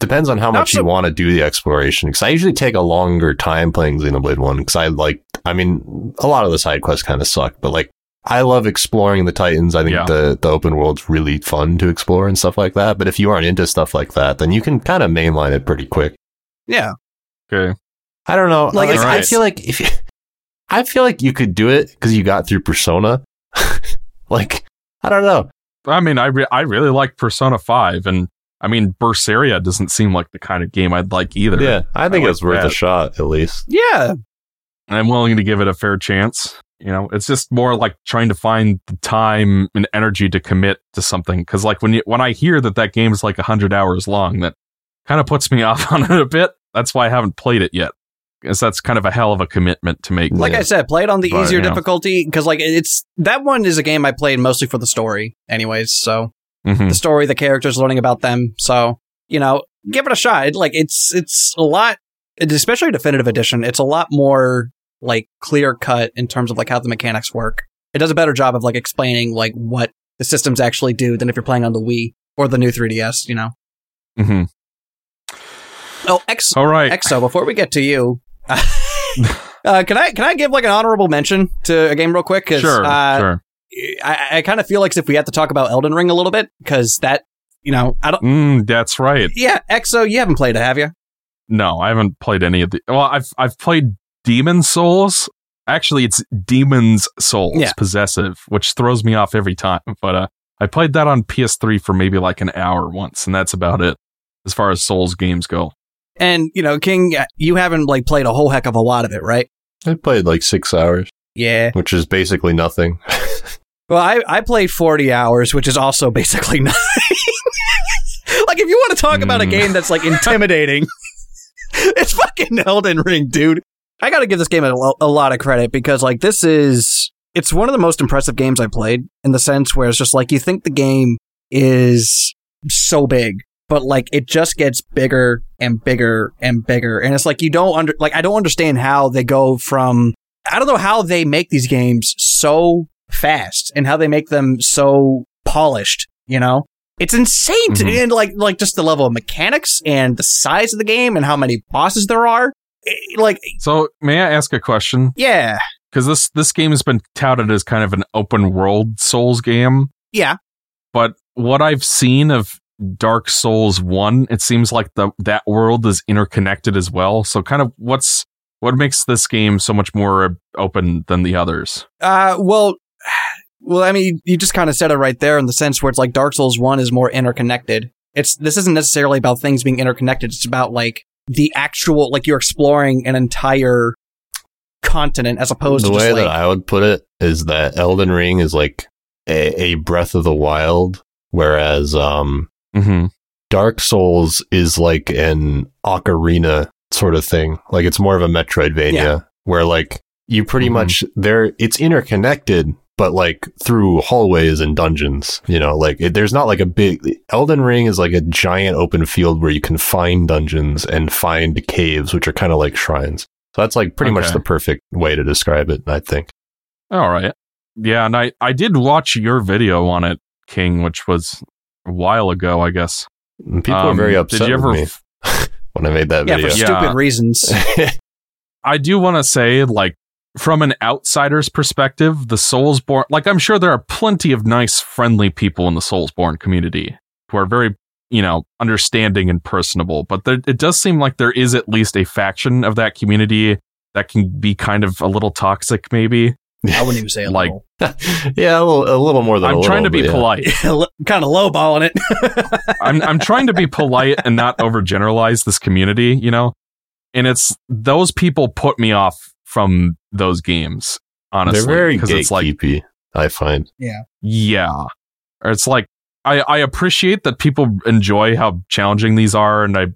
Depends on how Not much so- you want to do the exploration. Because I usually take a longer time playing Xenoblade One because I like. I mean, a lot of the side quests kind of suck, but like I love exploring the Titans. I think Yeah. the the open world's really fun to explore and stuff like that. But if you aren't into stuff like that, then you can kind of mainline it pretty quick. yeah. Okay. I don't know. Like, Like, it's- I feel like if you, I feel like you could do it because you got through Persona. like I don't know. I mean, I re- I really like Persona 5, and I mean, Berseria doesn't seem like the kind of game I'd like either. Yeah, I think I it's like worth a shot at least. Yeah. I'm willing to give it a fair chance. You know, it's just more like trying to find the time and energy to commit to something. Because like when you when I hear that that game is like hundred hours long, that kind of puts me off on it a bit. That's why I haven't played it yet, because that's kind of a hell of a commitment to make. Like Yeah. I said, play it on the But, easier yeah. difficulty because, like, it's that one is a game I played mostly for the story, anyways. So Mhm. the story, the characters, learning about them. So you know, give it a shot. It, like, it's it's a lot, especially definitive edition. It's a lot more like clear cut in terms of like how the mechanics work. It does a better job of like explaining like what the systems actually do than if you're playing on the Wii or the new 3DS. You know. Mhm. Oh, X All right. Exo, before we get to you, uh, can I can I give like an honorable mention to a game real quick? Sure. uh, sure. I, I kind of feel like if we had to talk about Elden Ring a little bit because that, you know, I don't. Mm, that's right. Yeah, Exo, you haven't played it, have you? No, I haven't played any of the. Well, I've I've played Demon Souls. Actually, it's Demon's Souls, Yeah. possessive, which throws me off every time. But uh, I played that on PS3 for maybe like an hour once, and that's about it as far as Souls games go. And you know, King, you haven't like played a whole heck of a lot of it, right? I played like six hours, Yeah. which is basically nothing. Well, I I played forty hours, which is also basically nothing. like, if you want to talk about a Mm. game that's like intimidating, it's fucking Elden Ring, dude. I got to give this game a, a lot of credit because like this is it's one of the most impressive games I played in the sense where it's just like you think the game is so big, but like it just gets bigger and bigger and bigger, and it's like you don't under like I don't understand how they go from I don't know how they make these games so fast and how they make them so polished, you know? It's insane to, Mhm. and like like just the level of mechanics and the size of the game and how many bosses there are. Like So, may I ask a question? yeah. Because this this game has been touted as kind of an open world Souls game, Yeah. but what I've seen of Dark Souls One, it seems like the that world is interconnected as well. So, kind of what's what makes this game so much more open than the others? Uh well well I mean you just kind of said it right there in the sense where it's like Dark Souls 1 is more interconnected. It's this isn't necessarily about things being interconnected. It's about like the actual like you're exploring an entire continent as opposed the to way just like that I would put it is that Elden Ring is like a, a Breath of the Wild, whereas um, Mm-hmm. Dark Souls is like an ocarina sort of thing. Like it's more of a Metroidvania Yeah. where like you pretty Mhm. much there it's interconnected but like through hallways and dungeons, you know, like it, there's not like a big Elden Ring is like a giant open field where you can find dungeons and find caves which are kind of like shrines. So that's like pretty much the perfect way to describe it, I think. All right. Yeah, and I I did watch your video on it, King, which was a while ago, I guess. And People are very very Did you ever? with me when I made that video. yeah, for video. Yeah. stupid reasons. I do want to say, like, from an outsider's perspective, the Soulsborne, like, I'm sure there are plenty of nice, friendly people in the Soulsborne community who are very, you know, understanding and personable. But there, it does seem like there is at least a faction of that community that can be kind of a little toxic, maybe. I wouldn't even say a Like- little. yeah, a little, a little more than a I'm little, trying to be but yeah. polite. kind of lowballing it. I'm I'm trying to be polite and not overgeneralize this community, you know. And it's those people put me off from those games, honestly, They're very because it's like gatekeepy. I find. Yeah. Or it's like I, I appreciate that people enjoy how challenging these are, and I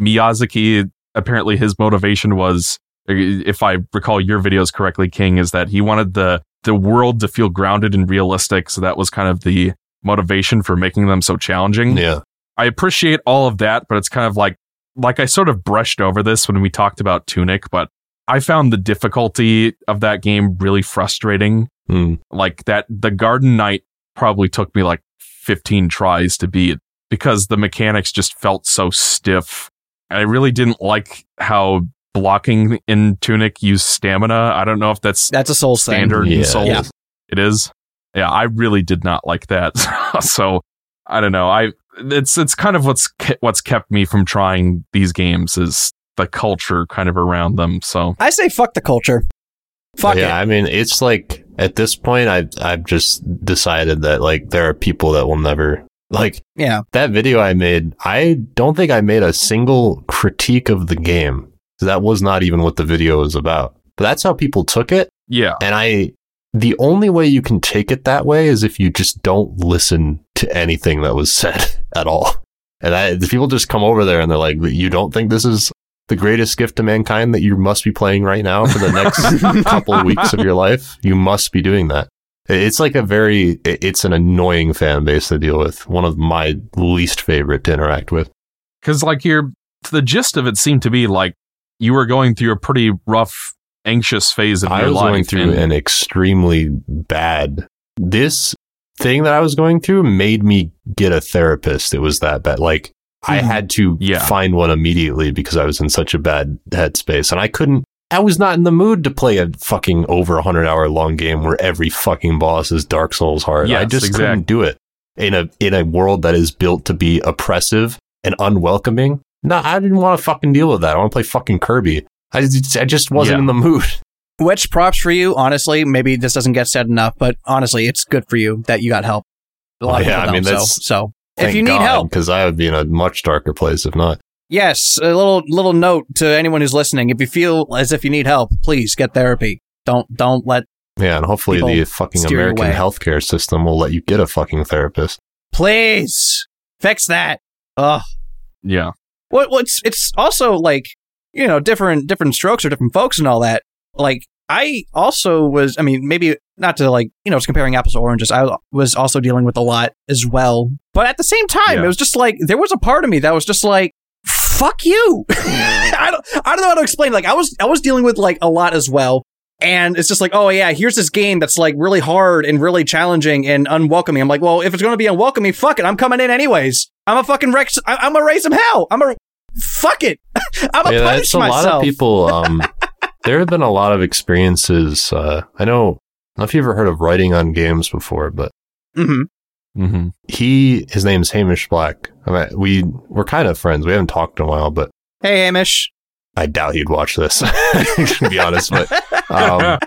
Miyazaki apparently his motivation was, if I recall your videos correctly, King, is that he wanted the the world to feel grounded and realistic. So that was kind of the motivation for making them so challenging. Yeah. I appreciate all of that, but it's kind of like like I sort of brushed over this when we talked about Tunic, but I found the difficulty of that game really frustrating. Hmm. Like that the Garden Knight probably took me like 15 tries to beat because the mechanics just felt so stiff. And I really didn't like how blocking in Tunic use stamina. I don't know if that's That's a soul standard in Yeah. Souls. Yeah. It is. Yeah, I really did not like that. so I don't know. I it's it's kind of what's ke- what's kept me from trying these games is the culture kind of around them. So I say fuck the culture. Fuck yeah, it. I mean, it's like at this point, I've I've just decided that like there are people that will never like Yeah. that video I made. I don't think I made a single critique of the game. That was not even what the video was about. But that's how people took it, yeah, and I. The only way you can take it that way is if you just don't listen to anything that was said at all. And I, the people just come over there and they're like, "You don't think this is the greatest gift to mankind that you must be playing right now for the next couple of weeks of your life, you must be doing that. It's like a very, it's an annoying fan base to deal with. One of my least favorite to interact with. because like your the gist of it seemed to be like you were going through a pretty rough, anxious phase of I your life. I was going through and- an extremely bad, this thing that I was going through made me get a therapist. It was that bad. Like I Mhm. had to Yeah. find one immediately because I was in such a bad headspace and I couldn't, I was not in the mood to play a fucking over a hundred hour long game where every fucking boss is Dark Souls hard. I just exact- couldn't do it in a, in a world that is built to be oppressive and unwelcoming. No, I didn't want to fucking deal with that. I want to play fucking Kirby. I just, I just wasn't Yeah. in the mood. Which props for you, honestly. Maybe this doesn't get said enough, but honestly, it's good for you that you got help. A lot of oh, Yeah, people I mean, don't, that's- so, so if you need God, help, because I would be in a much darker place if not. yes, a little little note to anyone who's listening: if you feel as if you need help, please get therapy. Don't don't let Yeah, and hopefully the fucking American away. healthcare system will let you get a fucking therapist. please fix that. Ugh. yeah, What what's it's also like you know different different strokes or different folks and all that. Like I also was. I mean, maybe not to like you know it's comparing apples to oranges. I was also dealing with a lot as well, but at the same time, Yeah. it was just like there was a part of me that was just like. Fuck you! I don't. I don't know how to explain. Like I was, I was dealing with like a lot as well, and it's just like, oh yeah, here's this game that's like really hard and really challenging and unwelcoming. I'm like, well, if it's going to be unwelcoming, fuck it, I'm coming in anyways. I'm a fucking wreck. I- I'm gonna raise some hell. I'm a fuck it. I'm gonna yeah, punish a myself. lot of people. Um, there have been a lot of experiences. Uh, I know. I don't know if you've ever heard of writing on games before, but hmm hmm he, his name's Hamish Black. I mean, we we're kind of friends. We haven't talked in a while, but Hey, Hamish. I doubt he'd watch this. to be honest, but um,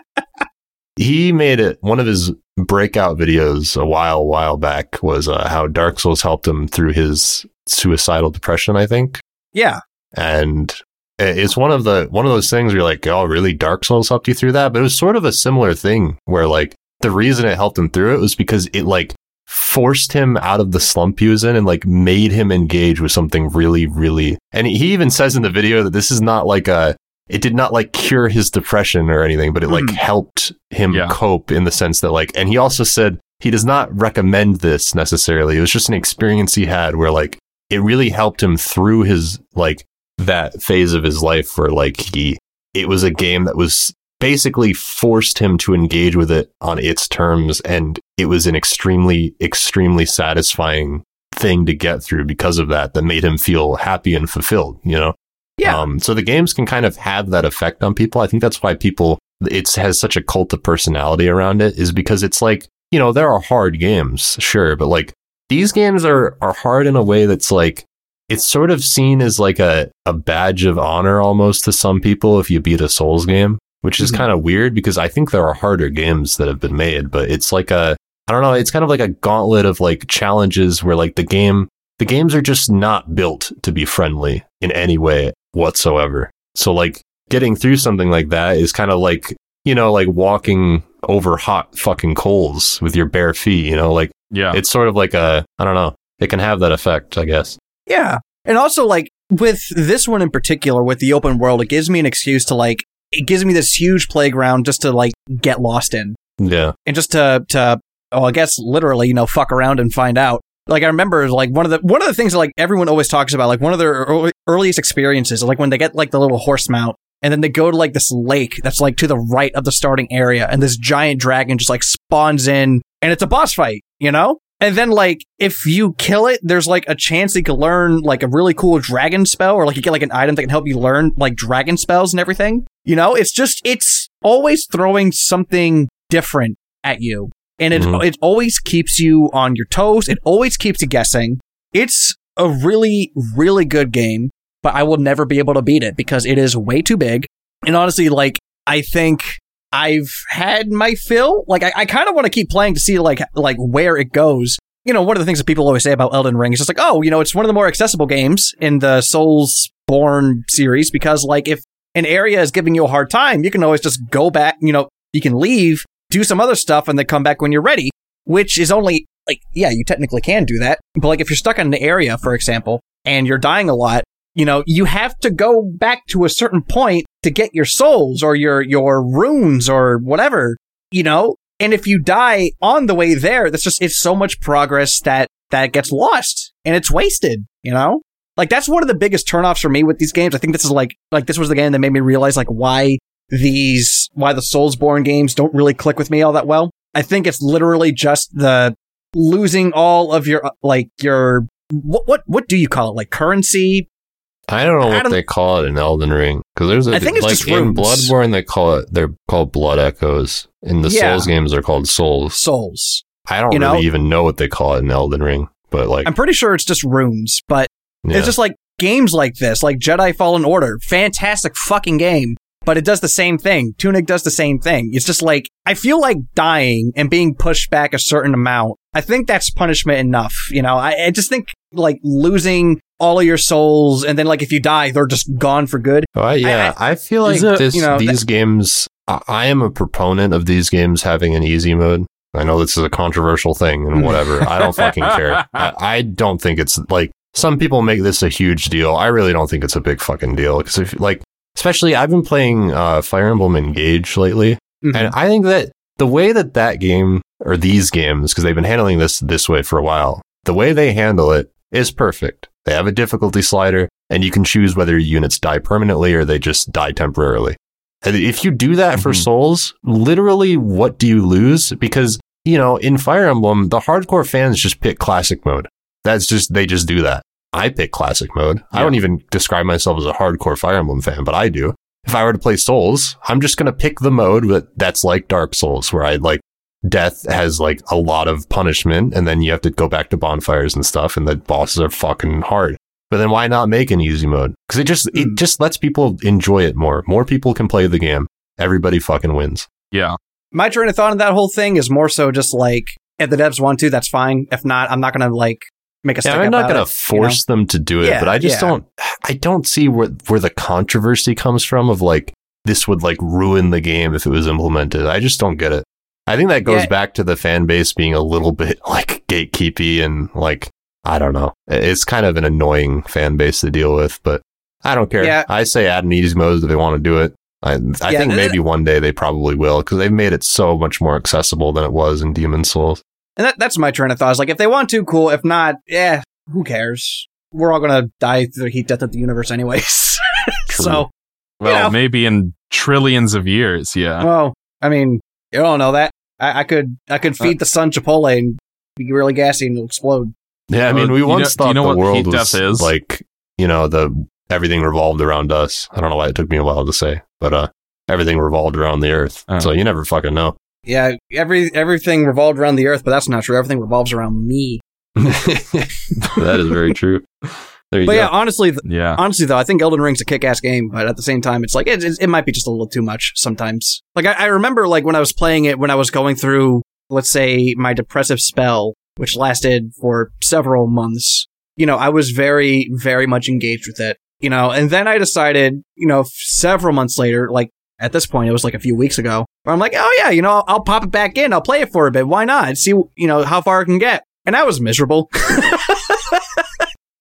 he made it one of his breakout videos a while while back was uh, how Dark Souls helped him through his suicidal depression. I think. Yeah. and it's one of the one of those things where you're like, oh, really? Dark Souls helped you through that, but it was sort of a similar thing where like the reason it helped him through it was because it like forced him out of the slump he was in and like made him engage with something really, really. And he even says in the video that this is not like a. It did not like cure his depression or anything, but it like Mhm. helped him Yeah. cope in the sense that like, and he also said he does not recommend this necessarily. It was just an experience he had where like it really helped him through his like that phase of his life where like he it was a game that was basically forced him to engage with it on its terms and it was an extremely extremely satisfying thing to get through because of that that made him feel happy and fulfilled you know Yeah. um, so the games can kind of have that effect on people i think that's why people it has such a cult of personality around it is because it's like you know there are hard games sure but like these games are are hard in a way that's like it's sort of seen as like a, a badge of honor almost to some people if you beat a Souls game, which is Mhm. kind of weird because I think there are harder games that have been made, but it's like a I don't know, it's kind of like a gauntlet of like challenges where like the game the games are just not built to be friendly in any way whatsoever. So like getting through something like that is kind of like, you know, like walking over hot fucking coals with your bare feet, you know, like Yeah. it's sort of like a, I don't know, it can have that effect, I guess. Yeah. And also, like, with this one in particular, with the open world, it gives me an excuse to, like, it gives me this huge playground just to, like, get lost in. Yeah. And just to, to, oh, I guess literally, you know, fuck around and find out. Like, I remember, like, one of the, one of the things that, like, everyone always talks about, like, one of their early, earliest experiences like, when they get, like, the little horse mount and then they go to, like, this lake that's, like, to the right of the starting area and this giant dragon just, like, spawns in and it's a boss fight, you know? And then, like, if you kill it, there's like a chance you can learn like a really cool dragon spell, or like you get like an item that can help you learn like dragon spells and everything. You know, it's just, it's always throwing something different at you. And it, Mhm. it always keeps you on your toes. It always keeps you guessing. It's a really, really good game, but I will never be able to beat it because it is way too big. And honestly, like, I think I've had my fill. Like, I, I kind of want to keep playing to see like like where it goes. You know, one of the things that people always say about Elden Ring is just like, oh, you know, it's one of the more accessible games in the Souls Born series because, like, if an area is giving you a hard time, you can always just go back. You know, you can leave, do some other stuff, and then come back when you're ready. Which is only like, yeah, you technically can do that, but like if you're stuck in an area, for example, and you're dying a lot, you know, you have to go back to a certain point to get your souls or your, your runes or whatever, you know? And if you die on the way there, that's just, it's so much progress that, that gets lost and it's wasted, you know? Like that's one of the biggest turnoffs for me with these games. I think this is like, like this was the game that made me realize like why these, why the Soulsborne games don't really click with me all that well. I think it's literally just the losing all of your, uh, like your, what, what, what do you call it? Like currency, I don't know I what don't- they call it in Elden Ring because there's a I think it's like just in runes. Bloodborne they call it they're called blood echoes. In the Yeah. Souls games they're called souls. souls. I don't You know? really even know what they call it in Elden Ring, but like I'm pretty sure it's just runes, but yeah. it's just like games like this, like Jedi Fallen Order, fantastic fucking game, but it does the same thing. Tunic does the same thing. It's just like, I feel like dying and being pushed back a certain amount. I think that's punishment enough. You know, I, I just think like losing all of your souls and then like if you die, they're just gone for good. Oh, I- yeah, I, feel like Is it- this, you know, these games. I, I am a proponent of these games having an easy mode. I know this is a controversial thing and whatever. I don't fucking care. I, I don't think it's like some people make this a huge deal. I really don't think it's a big fucking deal because if like, especially I've been playing uh, Fire Emblem Engage lately, Mhm. and I think that the way that that game or these games, because they've been handling this this way for a while, the way they handle it is perfect. They have a difficulty slider, and you can choose whether your units die permanently or they just die temporarily. And if you do that for Mhm. Souls, literally, what do you lose? Because you know, in Fire Emblem, the hardcore fans just pick classic mode. That's just they just do that. I pick classic mode. I don't even describe myself as a hardcore Fire Emblem fan, but I do. If I were to play Souls, I'm just going to pick the mode that- that's like Dark Souls, where I like death has like a lot of punishment and then you have to go back to bonfires and stuff and the bosses are fucking hard. But then why not make an easy mode? Cause it just, it Mm. just lets people enjoy it more. More people can play the game. Everybody fucking wins. yeah. My train of thought on that whole thing is more so just like, if the devs want to, that's fine. If not, I'm not going to like make a Yeah, I'm not going to you know? force them to do it, Yeah, but I just yeah. don't, I don't see where, where the controversy comes from of like, this would like ruin the game if it was implemented. I just don't get it. I think that goes Yeah. back to the fan base being a little bit like gatekeepy and like, I don't know. It's kind of an annoying fan base to deal with, but I don't care. Yeah. I say add an easy mode if they want to do it. I, I Yeah, think maybe one day they probably will because they've made it so much more accessible than it was in Demon Souls. And that, that's my train of thought. Is like, if they want to, cool. If not, yeah, who cares? We're all gonna die through the heat death of the universe anyways. So, Well, know. maybe in trillions of years. Yeah. well, I mean, you don't know that. I, I could, I could Uh, feed the sun Chipotle and be really gassy and it'll explode. Yeah, I Uh, mean, we you once know- thought you know the what world heat was death is? like, you know, the everything revolved around us. I don't know why it took me a while to say, but uh, everything revolved around the Earth. Oh. So you never fucking know. Yeah, every everything revolved around the Earth, but that's not true. Everything revolves around me. that is very true. There you But go. yeah, honestly, th- Yeah. honestly though, I think Elden Ring's a kick-ass game, but at the same time, it's like it, it, it might be just a little too much sometimes. Like I, I remember, like when I was playing it, when I was going through, let's say, my depressive spell, which lasted for several months. You know, I was very, very much engaged with it. You know, and then I decided, you know, f- several months later, like at this point, it was like a few weeks ago, where I'm like, oh yeah, you know, I'll, I'll pop it back in. I'll play it for a bit. Why not? See, you know, how far I can get. And I was miserable.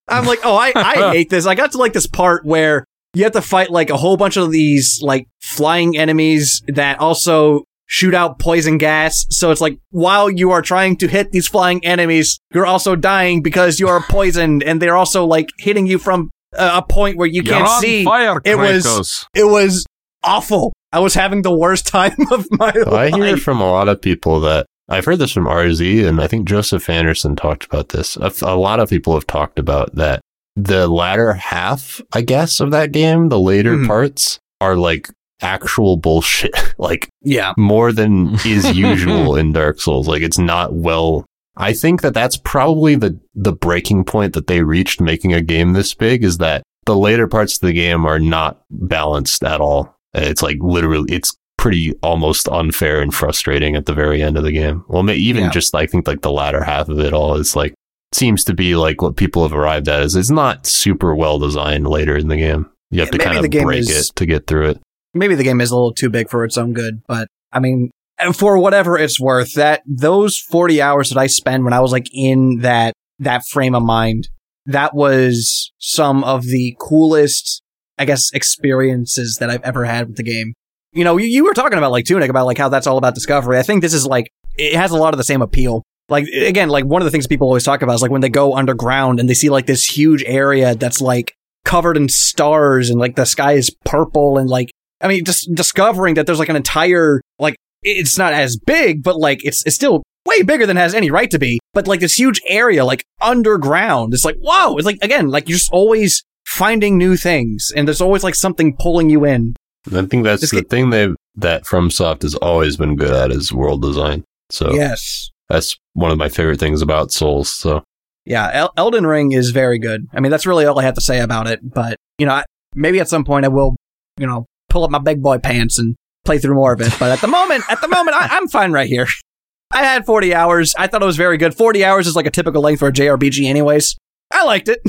I'm like, oh, I, I hate this. I got to like this part where you have to fight like a whole bunch of these like flying enemies that also shoot out poison gas. So it's like while you are trying to hit these flying enemies, you're also dying because you are poisoned and they're also like hitting you from a a point where you You're can't see. fire, It was- It was awful. I was having the worst time of my Well, I hear from a lot of people that I've heard this from RZ, and I think Joseph Anderson talked about this. A, a lot of people have talked about that the latter half, I guess, of that game, the later Mhm. parts, are like actual bullshit. like Yeah. more than is usual in Dark Souls. Like it's not well. I think that that's probably the the breaking point that they reached making a game this big is that the later parts of the game are not balanced at all. Uh, it's like literally, it's pretty almost unfair and frustrating at the very end of the game. Well, even Yeah. just I think like the latter half of it all is like seems to be like what people have arrived at is it's not super well designed later in the game. You have to kind of break is- it to get through it. maybe the game is a little too big for its own good, but I mean, for whatever it's worth, that those 40 hours that I spent when I was like in that, that frame of mind, that was some of the coolest, I guess, experiences that I've ever had with the game. You know, you, you were talking about like Tunic about like how that's all about discovery. I think this is like, it has a lot of the same appeal. Like, again, like one of the things people always talk about is like when they go underground and they see like this huge area that's like covered in stars and like the sky is purple and like I mean, just discovering that there's like an entire, like, it's not as big, but like, it's, it's still way bigger than has any right to be. But like this huge area, like underground, it's like, whoa. It's like, again, like you're just always finding new things and there's always like something pulling you in. I think that's Just the get- thing they that FromSoft has always been good at is world design. So Yes. that's one of my favorite things about Souls. So Yeah. El- Elden Ring is very good. I mean, that's really all I have to say about it. But, you know, I, maybe at some point I will, you know, pull up my big boy pants and play through more of it. But at the moment, at the moment, I, I'm fine right here. I had 40 hours. I thought it was very good. 40 hours is like a typical length for a JRPG, anyways. I liked it.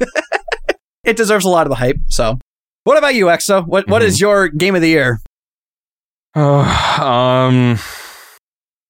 it deserves a lot of the hype. So, what about you, Exo? What What is your game of the year? Uh, um.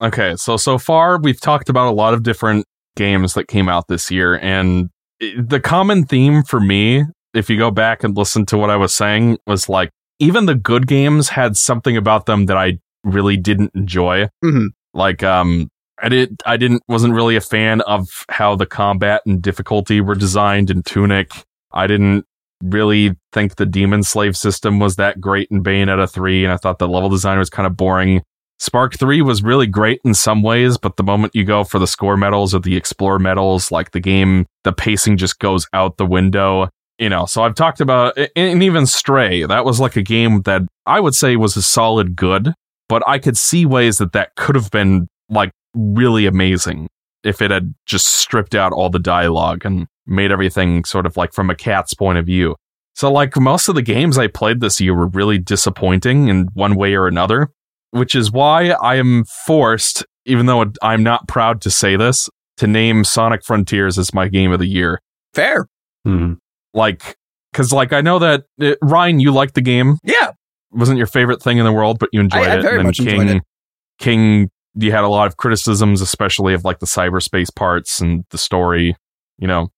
Okay, so so far we've talked about a lot of different games that came out this year, and the common theme for me, if you go back and listen to what I was saying, was like even the good games had something about them that I really didn't enjoy. Mhm. Like, um, I did, I didn't, wasn't really a fan of how the combat and difficulty were designed in Tunic. I didn't really think the demon slave system was that great in Bayonetta 3, and I thought the level design was kind of boring. Spark 3 was really great in some ways, but the moment you go for the score medals or the explore medals, like the game, the pacing just goes out the window. You know, so I've talked about, and even Stray, that was like a game that I would say was a solid good, but I could see ways that that could have been like really amazing if it had just stripped out all the dialogue and made everything sort of like from a cat's point of view. So, like, most of the games I played this year were really disappointing in one way or another, which is why I am forced, even though I'm not proud to say this, to name Sonic Frontiers as my game of the year. Fair. mhm. Like, because, like, I know that uh, Ryan, you liked the game. Yeah. It wasn't your favorite thing in the world, but you enjoyed I it. very and much King, enjoyed it. King, you had a lot of criticisms, especially of like the cyberspace parts and the story. You know,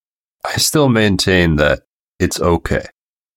I still maintain that it's okay.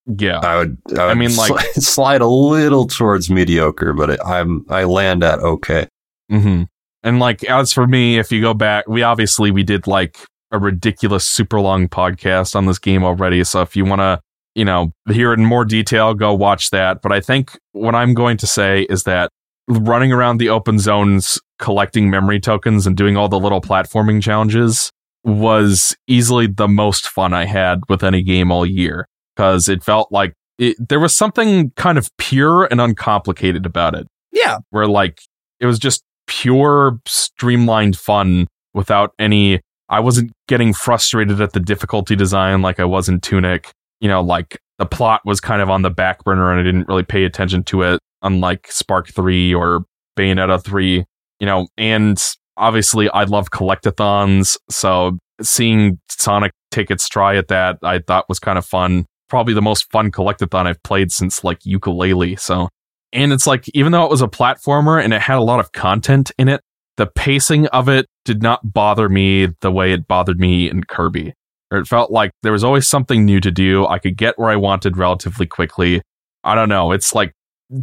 yeah. I would, I, I would mean, like- slide a little towards mediocre, but it, I'm I land at okay. hmm And like, as for me, if you go back, we obviously we did like a ridiculous, super long podcast on this game already. So if you want to, you know, hear it in more detail, go watch that. But I think what I'm going to say is that running around the open zones, collecting memory tokens, and doing all the little platforming challenges was easily the most fun I had with any game all year because it felt like it, there was something kind of pure and uncomplicated about it Yeah. where like it was just pure streamlined fun without any I wasn't getting frustrated at the difficulty design like I was in Tunic. You know, like the plot was kind of on the back burner and I didn't really pay attention to it, unlike Spark 3 or Bayonetta 3, you know, and obviously I love collectathons, so seeing Sonic take its try at that I thought was kind of fun. Probably the most fun collectathon I've played since like Yooka-Laylee, so And it's like, even though it was a platformer and it had a lot of content in it, the pacing of it did not bother me the way it bothered me in Kirby. It felt like there was always something new to do. I could get where I wanted relatively quickly. I don't know. It's like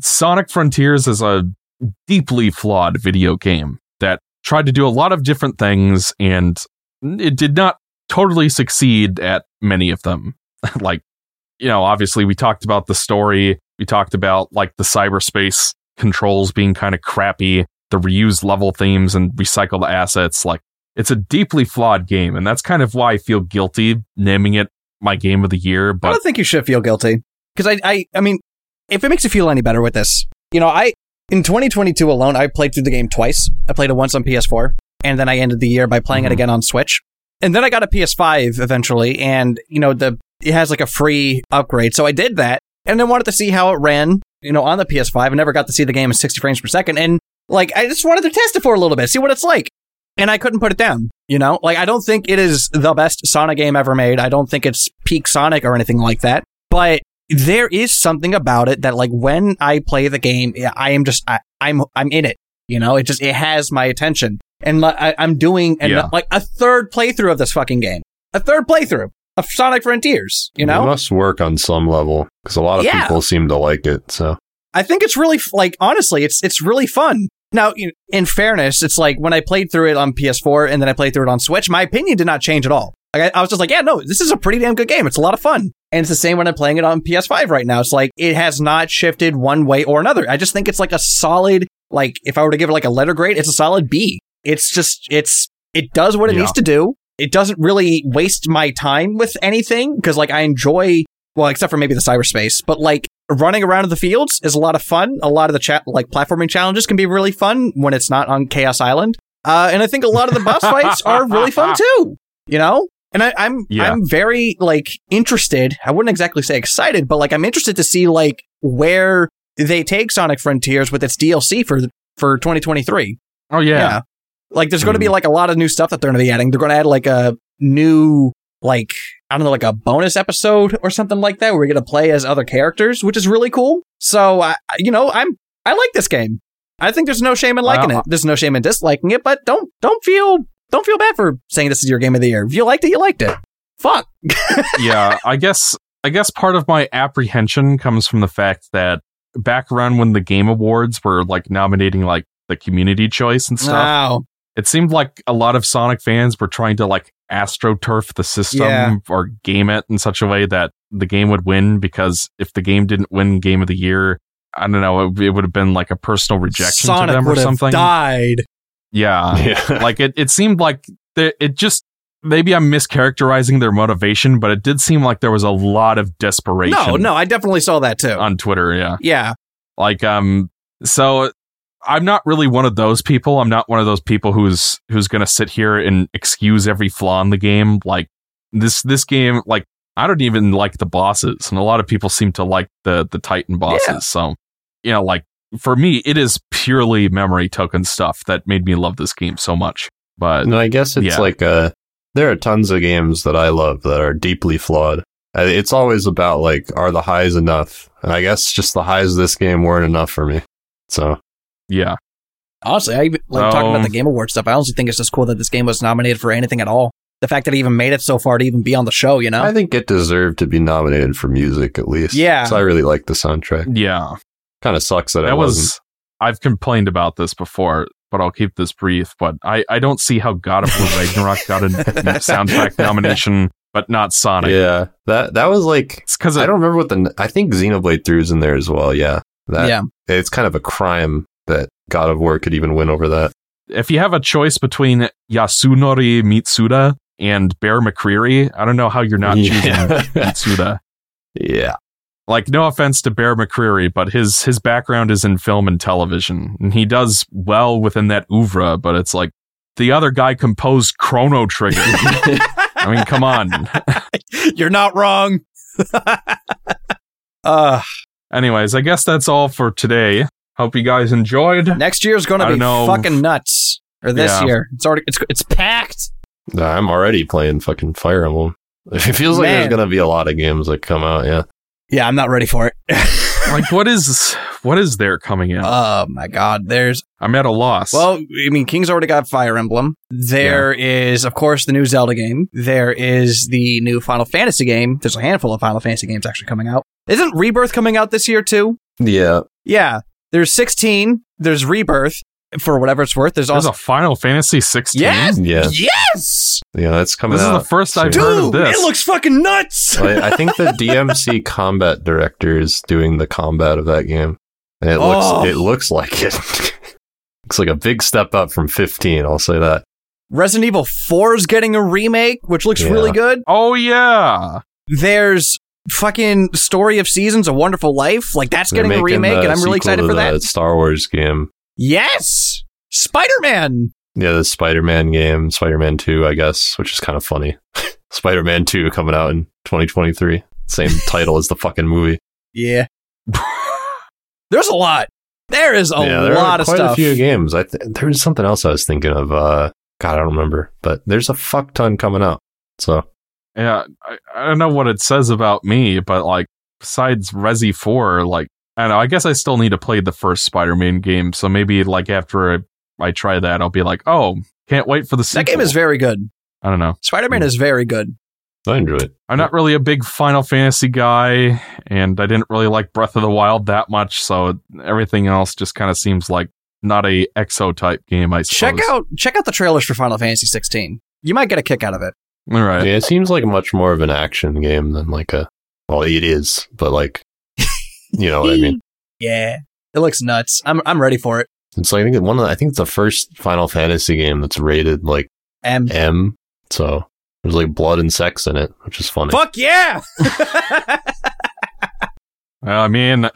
Sonic Frontiers is a deeply flawed video game tried to do a lot of different things and it did not totally succeed at many of them. like, you know, obviously we talked about the story, we talked about like the cyberspace controls being kind of crappy, the reused level themes and recycled assets. Like, it's a deeply flawed game, and that's kind of why I feel guilty naming it my game of the year. But I don't think you should feel guilty because I, I, I mean, if it makes you feel any better with this, you know, I in 2022 alone, I played through the game twice. I played it once on PS4, and then I ended the year by playing Mhm. it again on Switch. And then I got a PS5 eventually, and you know, the it has like a free upgrade, so I did that, and then wanted to see how it ran, you know, on the PS5. I never got to see the game in 60 frames per second, and like I just wanted to test it for a little bit, see what it's like. And I couldn't put it down, you know? Like, I don't think it is the best Sonic game ever made. I don't think it's peak Sonic or anything like that. But there is something about it that, like, when I play the game, I am just, I, I'm, I'm in it. You know, it just, it has my attention. And like, I, I'm doing an, Yeah. like a third playthrough of this fucking game. A third playthrough of Sonic Frontiers, you know, It must work on some level because a lot of Yeah. people seem to like it. So I think it's really like honestly, it's it's really fun. Now, in fairness, it's like when I played through it on PS4 and then I played through it on Switch, my opinion did not change at all. I, I was just like, yeah, no, this is a pretty damn good game. It's a lot of fun, and it's the same when I'm playing it on PS5 right now. It's like it has not shifted one way or another. I just think it's like a solid. Like if I were to give it like a letter grade, it's a solid B. It's just it's it does what it Yeah. needs to do. It doesn't really waste my time with anything because like I enjoy well, except for maybe the cyberspace, but like running around in the fields is a lot of fun. A lot of the chat, like platforming challenges can be really fun when it's not on Chaos Island. Uh, and I think a lot of the boss fights are really fun too, you know? And I, I'm, Yeah. I'm very like interested. I wouldn't exactly say excited, but like I'm interested to see like where they take Sonic Frontiers with its DLC for, for 2023. oh yeah, Like there's going to be Mhm. like a lot of new stuff that they're going to be adding. They're going to add like a new, like, I don't know, like a bonus episode or something like that where we're going to play as other characters, which is really cool. So, I, I- you know, I'm, I like this game. I think there's no shame in liking Wow. it. There's no shame in disliking it, but don't, don't feel, don't feel bad for saying this is your game of the year. If you liked it, you liked it. Fuck. yeah. I guess I guess part of my apprehension comes from the fact that back around when the Game Awards were like nominating like the community choice and stuff, Wow. it seemed like a lot of Sonic fans were trying to like astroturf the system Yeah. or game it in such a way that the game would win because if the game didn't win game of the year, I don't know, it, it would have been like a personal rejection Sonic to them or would have something. died. Yeah. yeah, like it, it seemed like the, it just maybe I'm mischaracterizing their motivation, but it did seem like there was a lot of desperation No, no, I definitely saw that too. on Twitter. Yeah. yeah. Like, um, so I'm not really one of those people. I'm not one of those people who's who's gonna sit here and excuse every flaw in the game. Like this this game, like I don't even like the bosses, and a lot of people seem to like the the Titan bosses. Yeah. So you know, like for me, it is purely memory token stuff that made me love this game so much. But no, I guess it's Yeah. like uh there are tons of games that I love that are deeply flawed. It's always about like, are the highs enough? And I guess just the highs of this game weren't enough for me. So yeah, Honestly, I even- like talking about Um, the Game Award stuff. I honestly think it's just cool that this game was nominated for anything at all. The fact that it even made it so far to even be on the show, you know? I think it deserved to be nominated for music at least. Yeah. So I really like the soundtrack. yeah. Kind of sucks that, that it was wasn't. I've complained about this before, but I'll keep this brief. But I, I don't see how God of War Ragnarok got a soundtrack nomination, but not Sonic. Yeah, that that was like because I don't remember what the I think Xenoblade 3 is in there as well. Yeah, that yeah. it's kind of a crime that God of War could even win over that. if you have a choice between Yasunori Mitsuda and Bear McCreary, I don't know how you're not choosing Yeah. Mitsuda. Yeah, Like, no offense to Bear McCreary, but his his background is in film and television, and he does well within that oeuvre. But it's like the other guy composed Chrono Trigger. I mean, come on. You're not wrong. uh, Anyways, I guess that's all for today. Hope you guys enjoyed. next year's going to be know. fucking nuts. Or this Yeah. year. It's already, it's, it's packed. Nah, I'm already playing fucking Fire Emblem. It feels like Man. there's gonna be a lot of games that come out. Yeah, Yeah, I'm not ready for it. Like, what is What is there coming out? Oh my god, there's I'm at a loss. well, I mean, King's already got Fire Emblem. There is, of course, the new Zelda game. There is the new Final Fantasy game. There's a handful of Final Fantasy games actually coming out. Isn't Rebirth coming out this year too? Yeah. Yeah, there's 16. There's Rebirth for whatever it's worth. There's there's also a Final Fantasy 16. yes, Yeah. yes, Yeah, that's coming This is the first I've soon. heard of dude, this. it looks fucking nuts. I, I think the DMC combat director is doing the combat of that game. And it Oh. looks it looks like it. looks like a big step up from 15, I'll say that. Resident Evil 4 is getting a remake, which looks Yeah. really good. oh yeah. There's fucking Story of Seasons, A Wonderful Life. Like that's They're getting a remake, and I'm really excited to for that. Star Wars game. Yes, Spider Man. Yeah, the Spider-Man game, Spider-Man 2, I guess, which is kind of funny. Spider-Man 2 coming out in 2023. Same title as the fucking movie. Yeah. There's a lot. There is a yeah, there lot are of quite stuff. a few games. I th- there was something else I was thinking of. Uh, God, I don't remember, but there's a fuck ton coming out. So Yeah, I, I don't know what it says about me, but like besides Resi 4, like I don't know, I guess I still need to play the first Spider-Man game, so maybe like after I, I try that, I'll be like, "Oh, can't wait for the sequel." that game is very good. I don't know. Spider Man hmm. is very good. I enjoy it. I'm not really a big Final Fantasy guy, and I didn't really like Breath of the Wild that much, so everything else just kind of seems like not a exo type game. I suppose. Check out check out the trailers for Final Fantasy 16. You might get a kick out of it. All right. Yeah, it seems like much more of an action game than like a. Well, it is, but like, you know what I mean. Yeah, it looks nuts. I'm I'm ready for it. It's like I think one of the, I think it's the first Final Fantasy game that's rated like M. M. So there's like blood and sex in it, which is funny. Fuck yeah! I mean,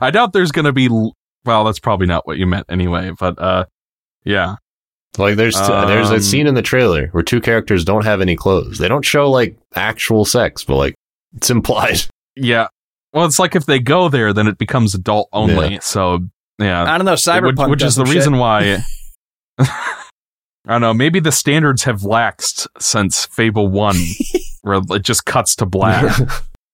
I doubt there's going to be. l- Well, that's probably not what you meant anyway. But uh, yeah, Like there's there's Um, a scene in the trailer where two characters don't have any clothes. They don't show like actual sex, but like it's implied. yeah. Well, it's like if they go there, then it becomes adult only. So yeah, I don't know. Cyberpunk, which, which is the reason shit. why. I don't know. Maybe the standards have laxed since Fable One, where it just cuts to black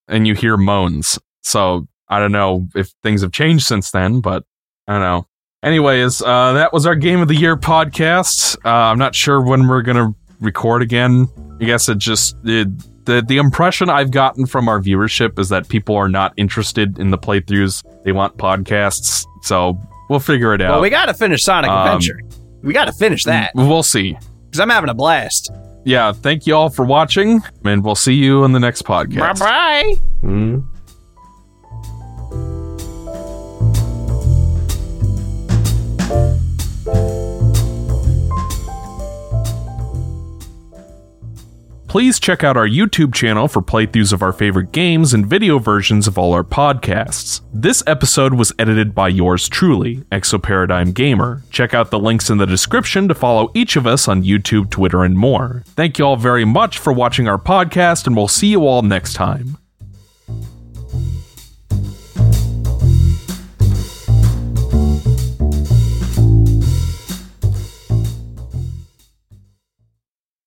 and you hear moans. So I don't know if things have changed since then, but I don't know. Anyways, uh, that was our Game of the Year podcast. Uh, I'm not sure when we're gonna record again. I guess it just it, the the impression I've gotten from our viewership is that people are not interested in the playthroughs. They want podcasts. So we'll figure it out. Well, we got to finish Sonic Um, Adventure. We got to finish that We'll see. because I'm having a blast. Yeah, thank you all for watching, and we'll see you in the next podcast. bye. Mm. Please check out our YouTube channel for playthroughs of our favorite games and video versions of all our podcasts. This episode was edited by yours truly, Exoparadigm Gamer. Check out the links in the description to follow each of us on YouTube, Twitter, and more. Thank you all very much for watching our podcast, and we'll see you all next time.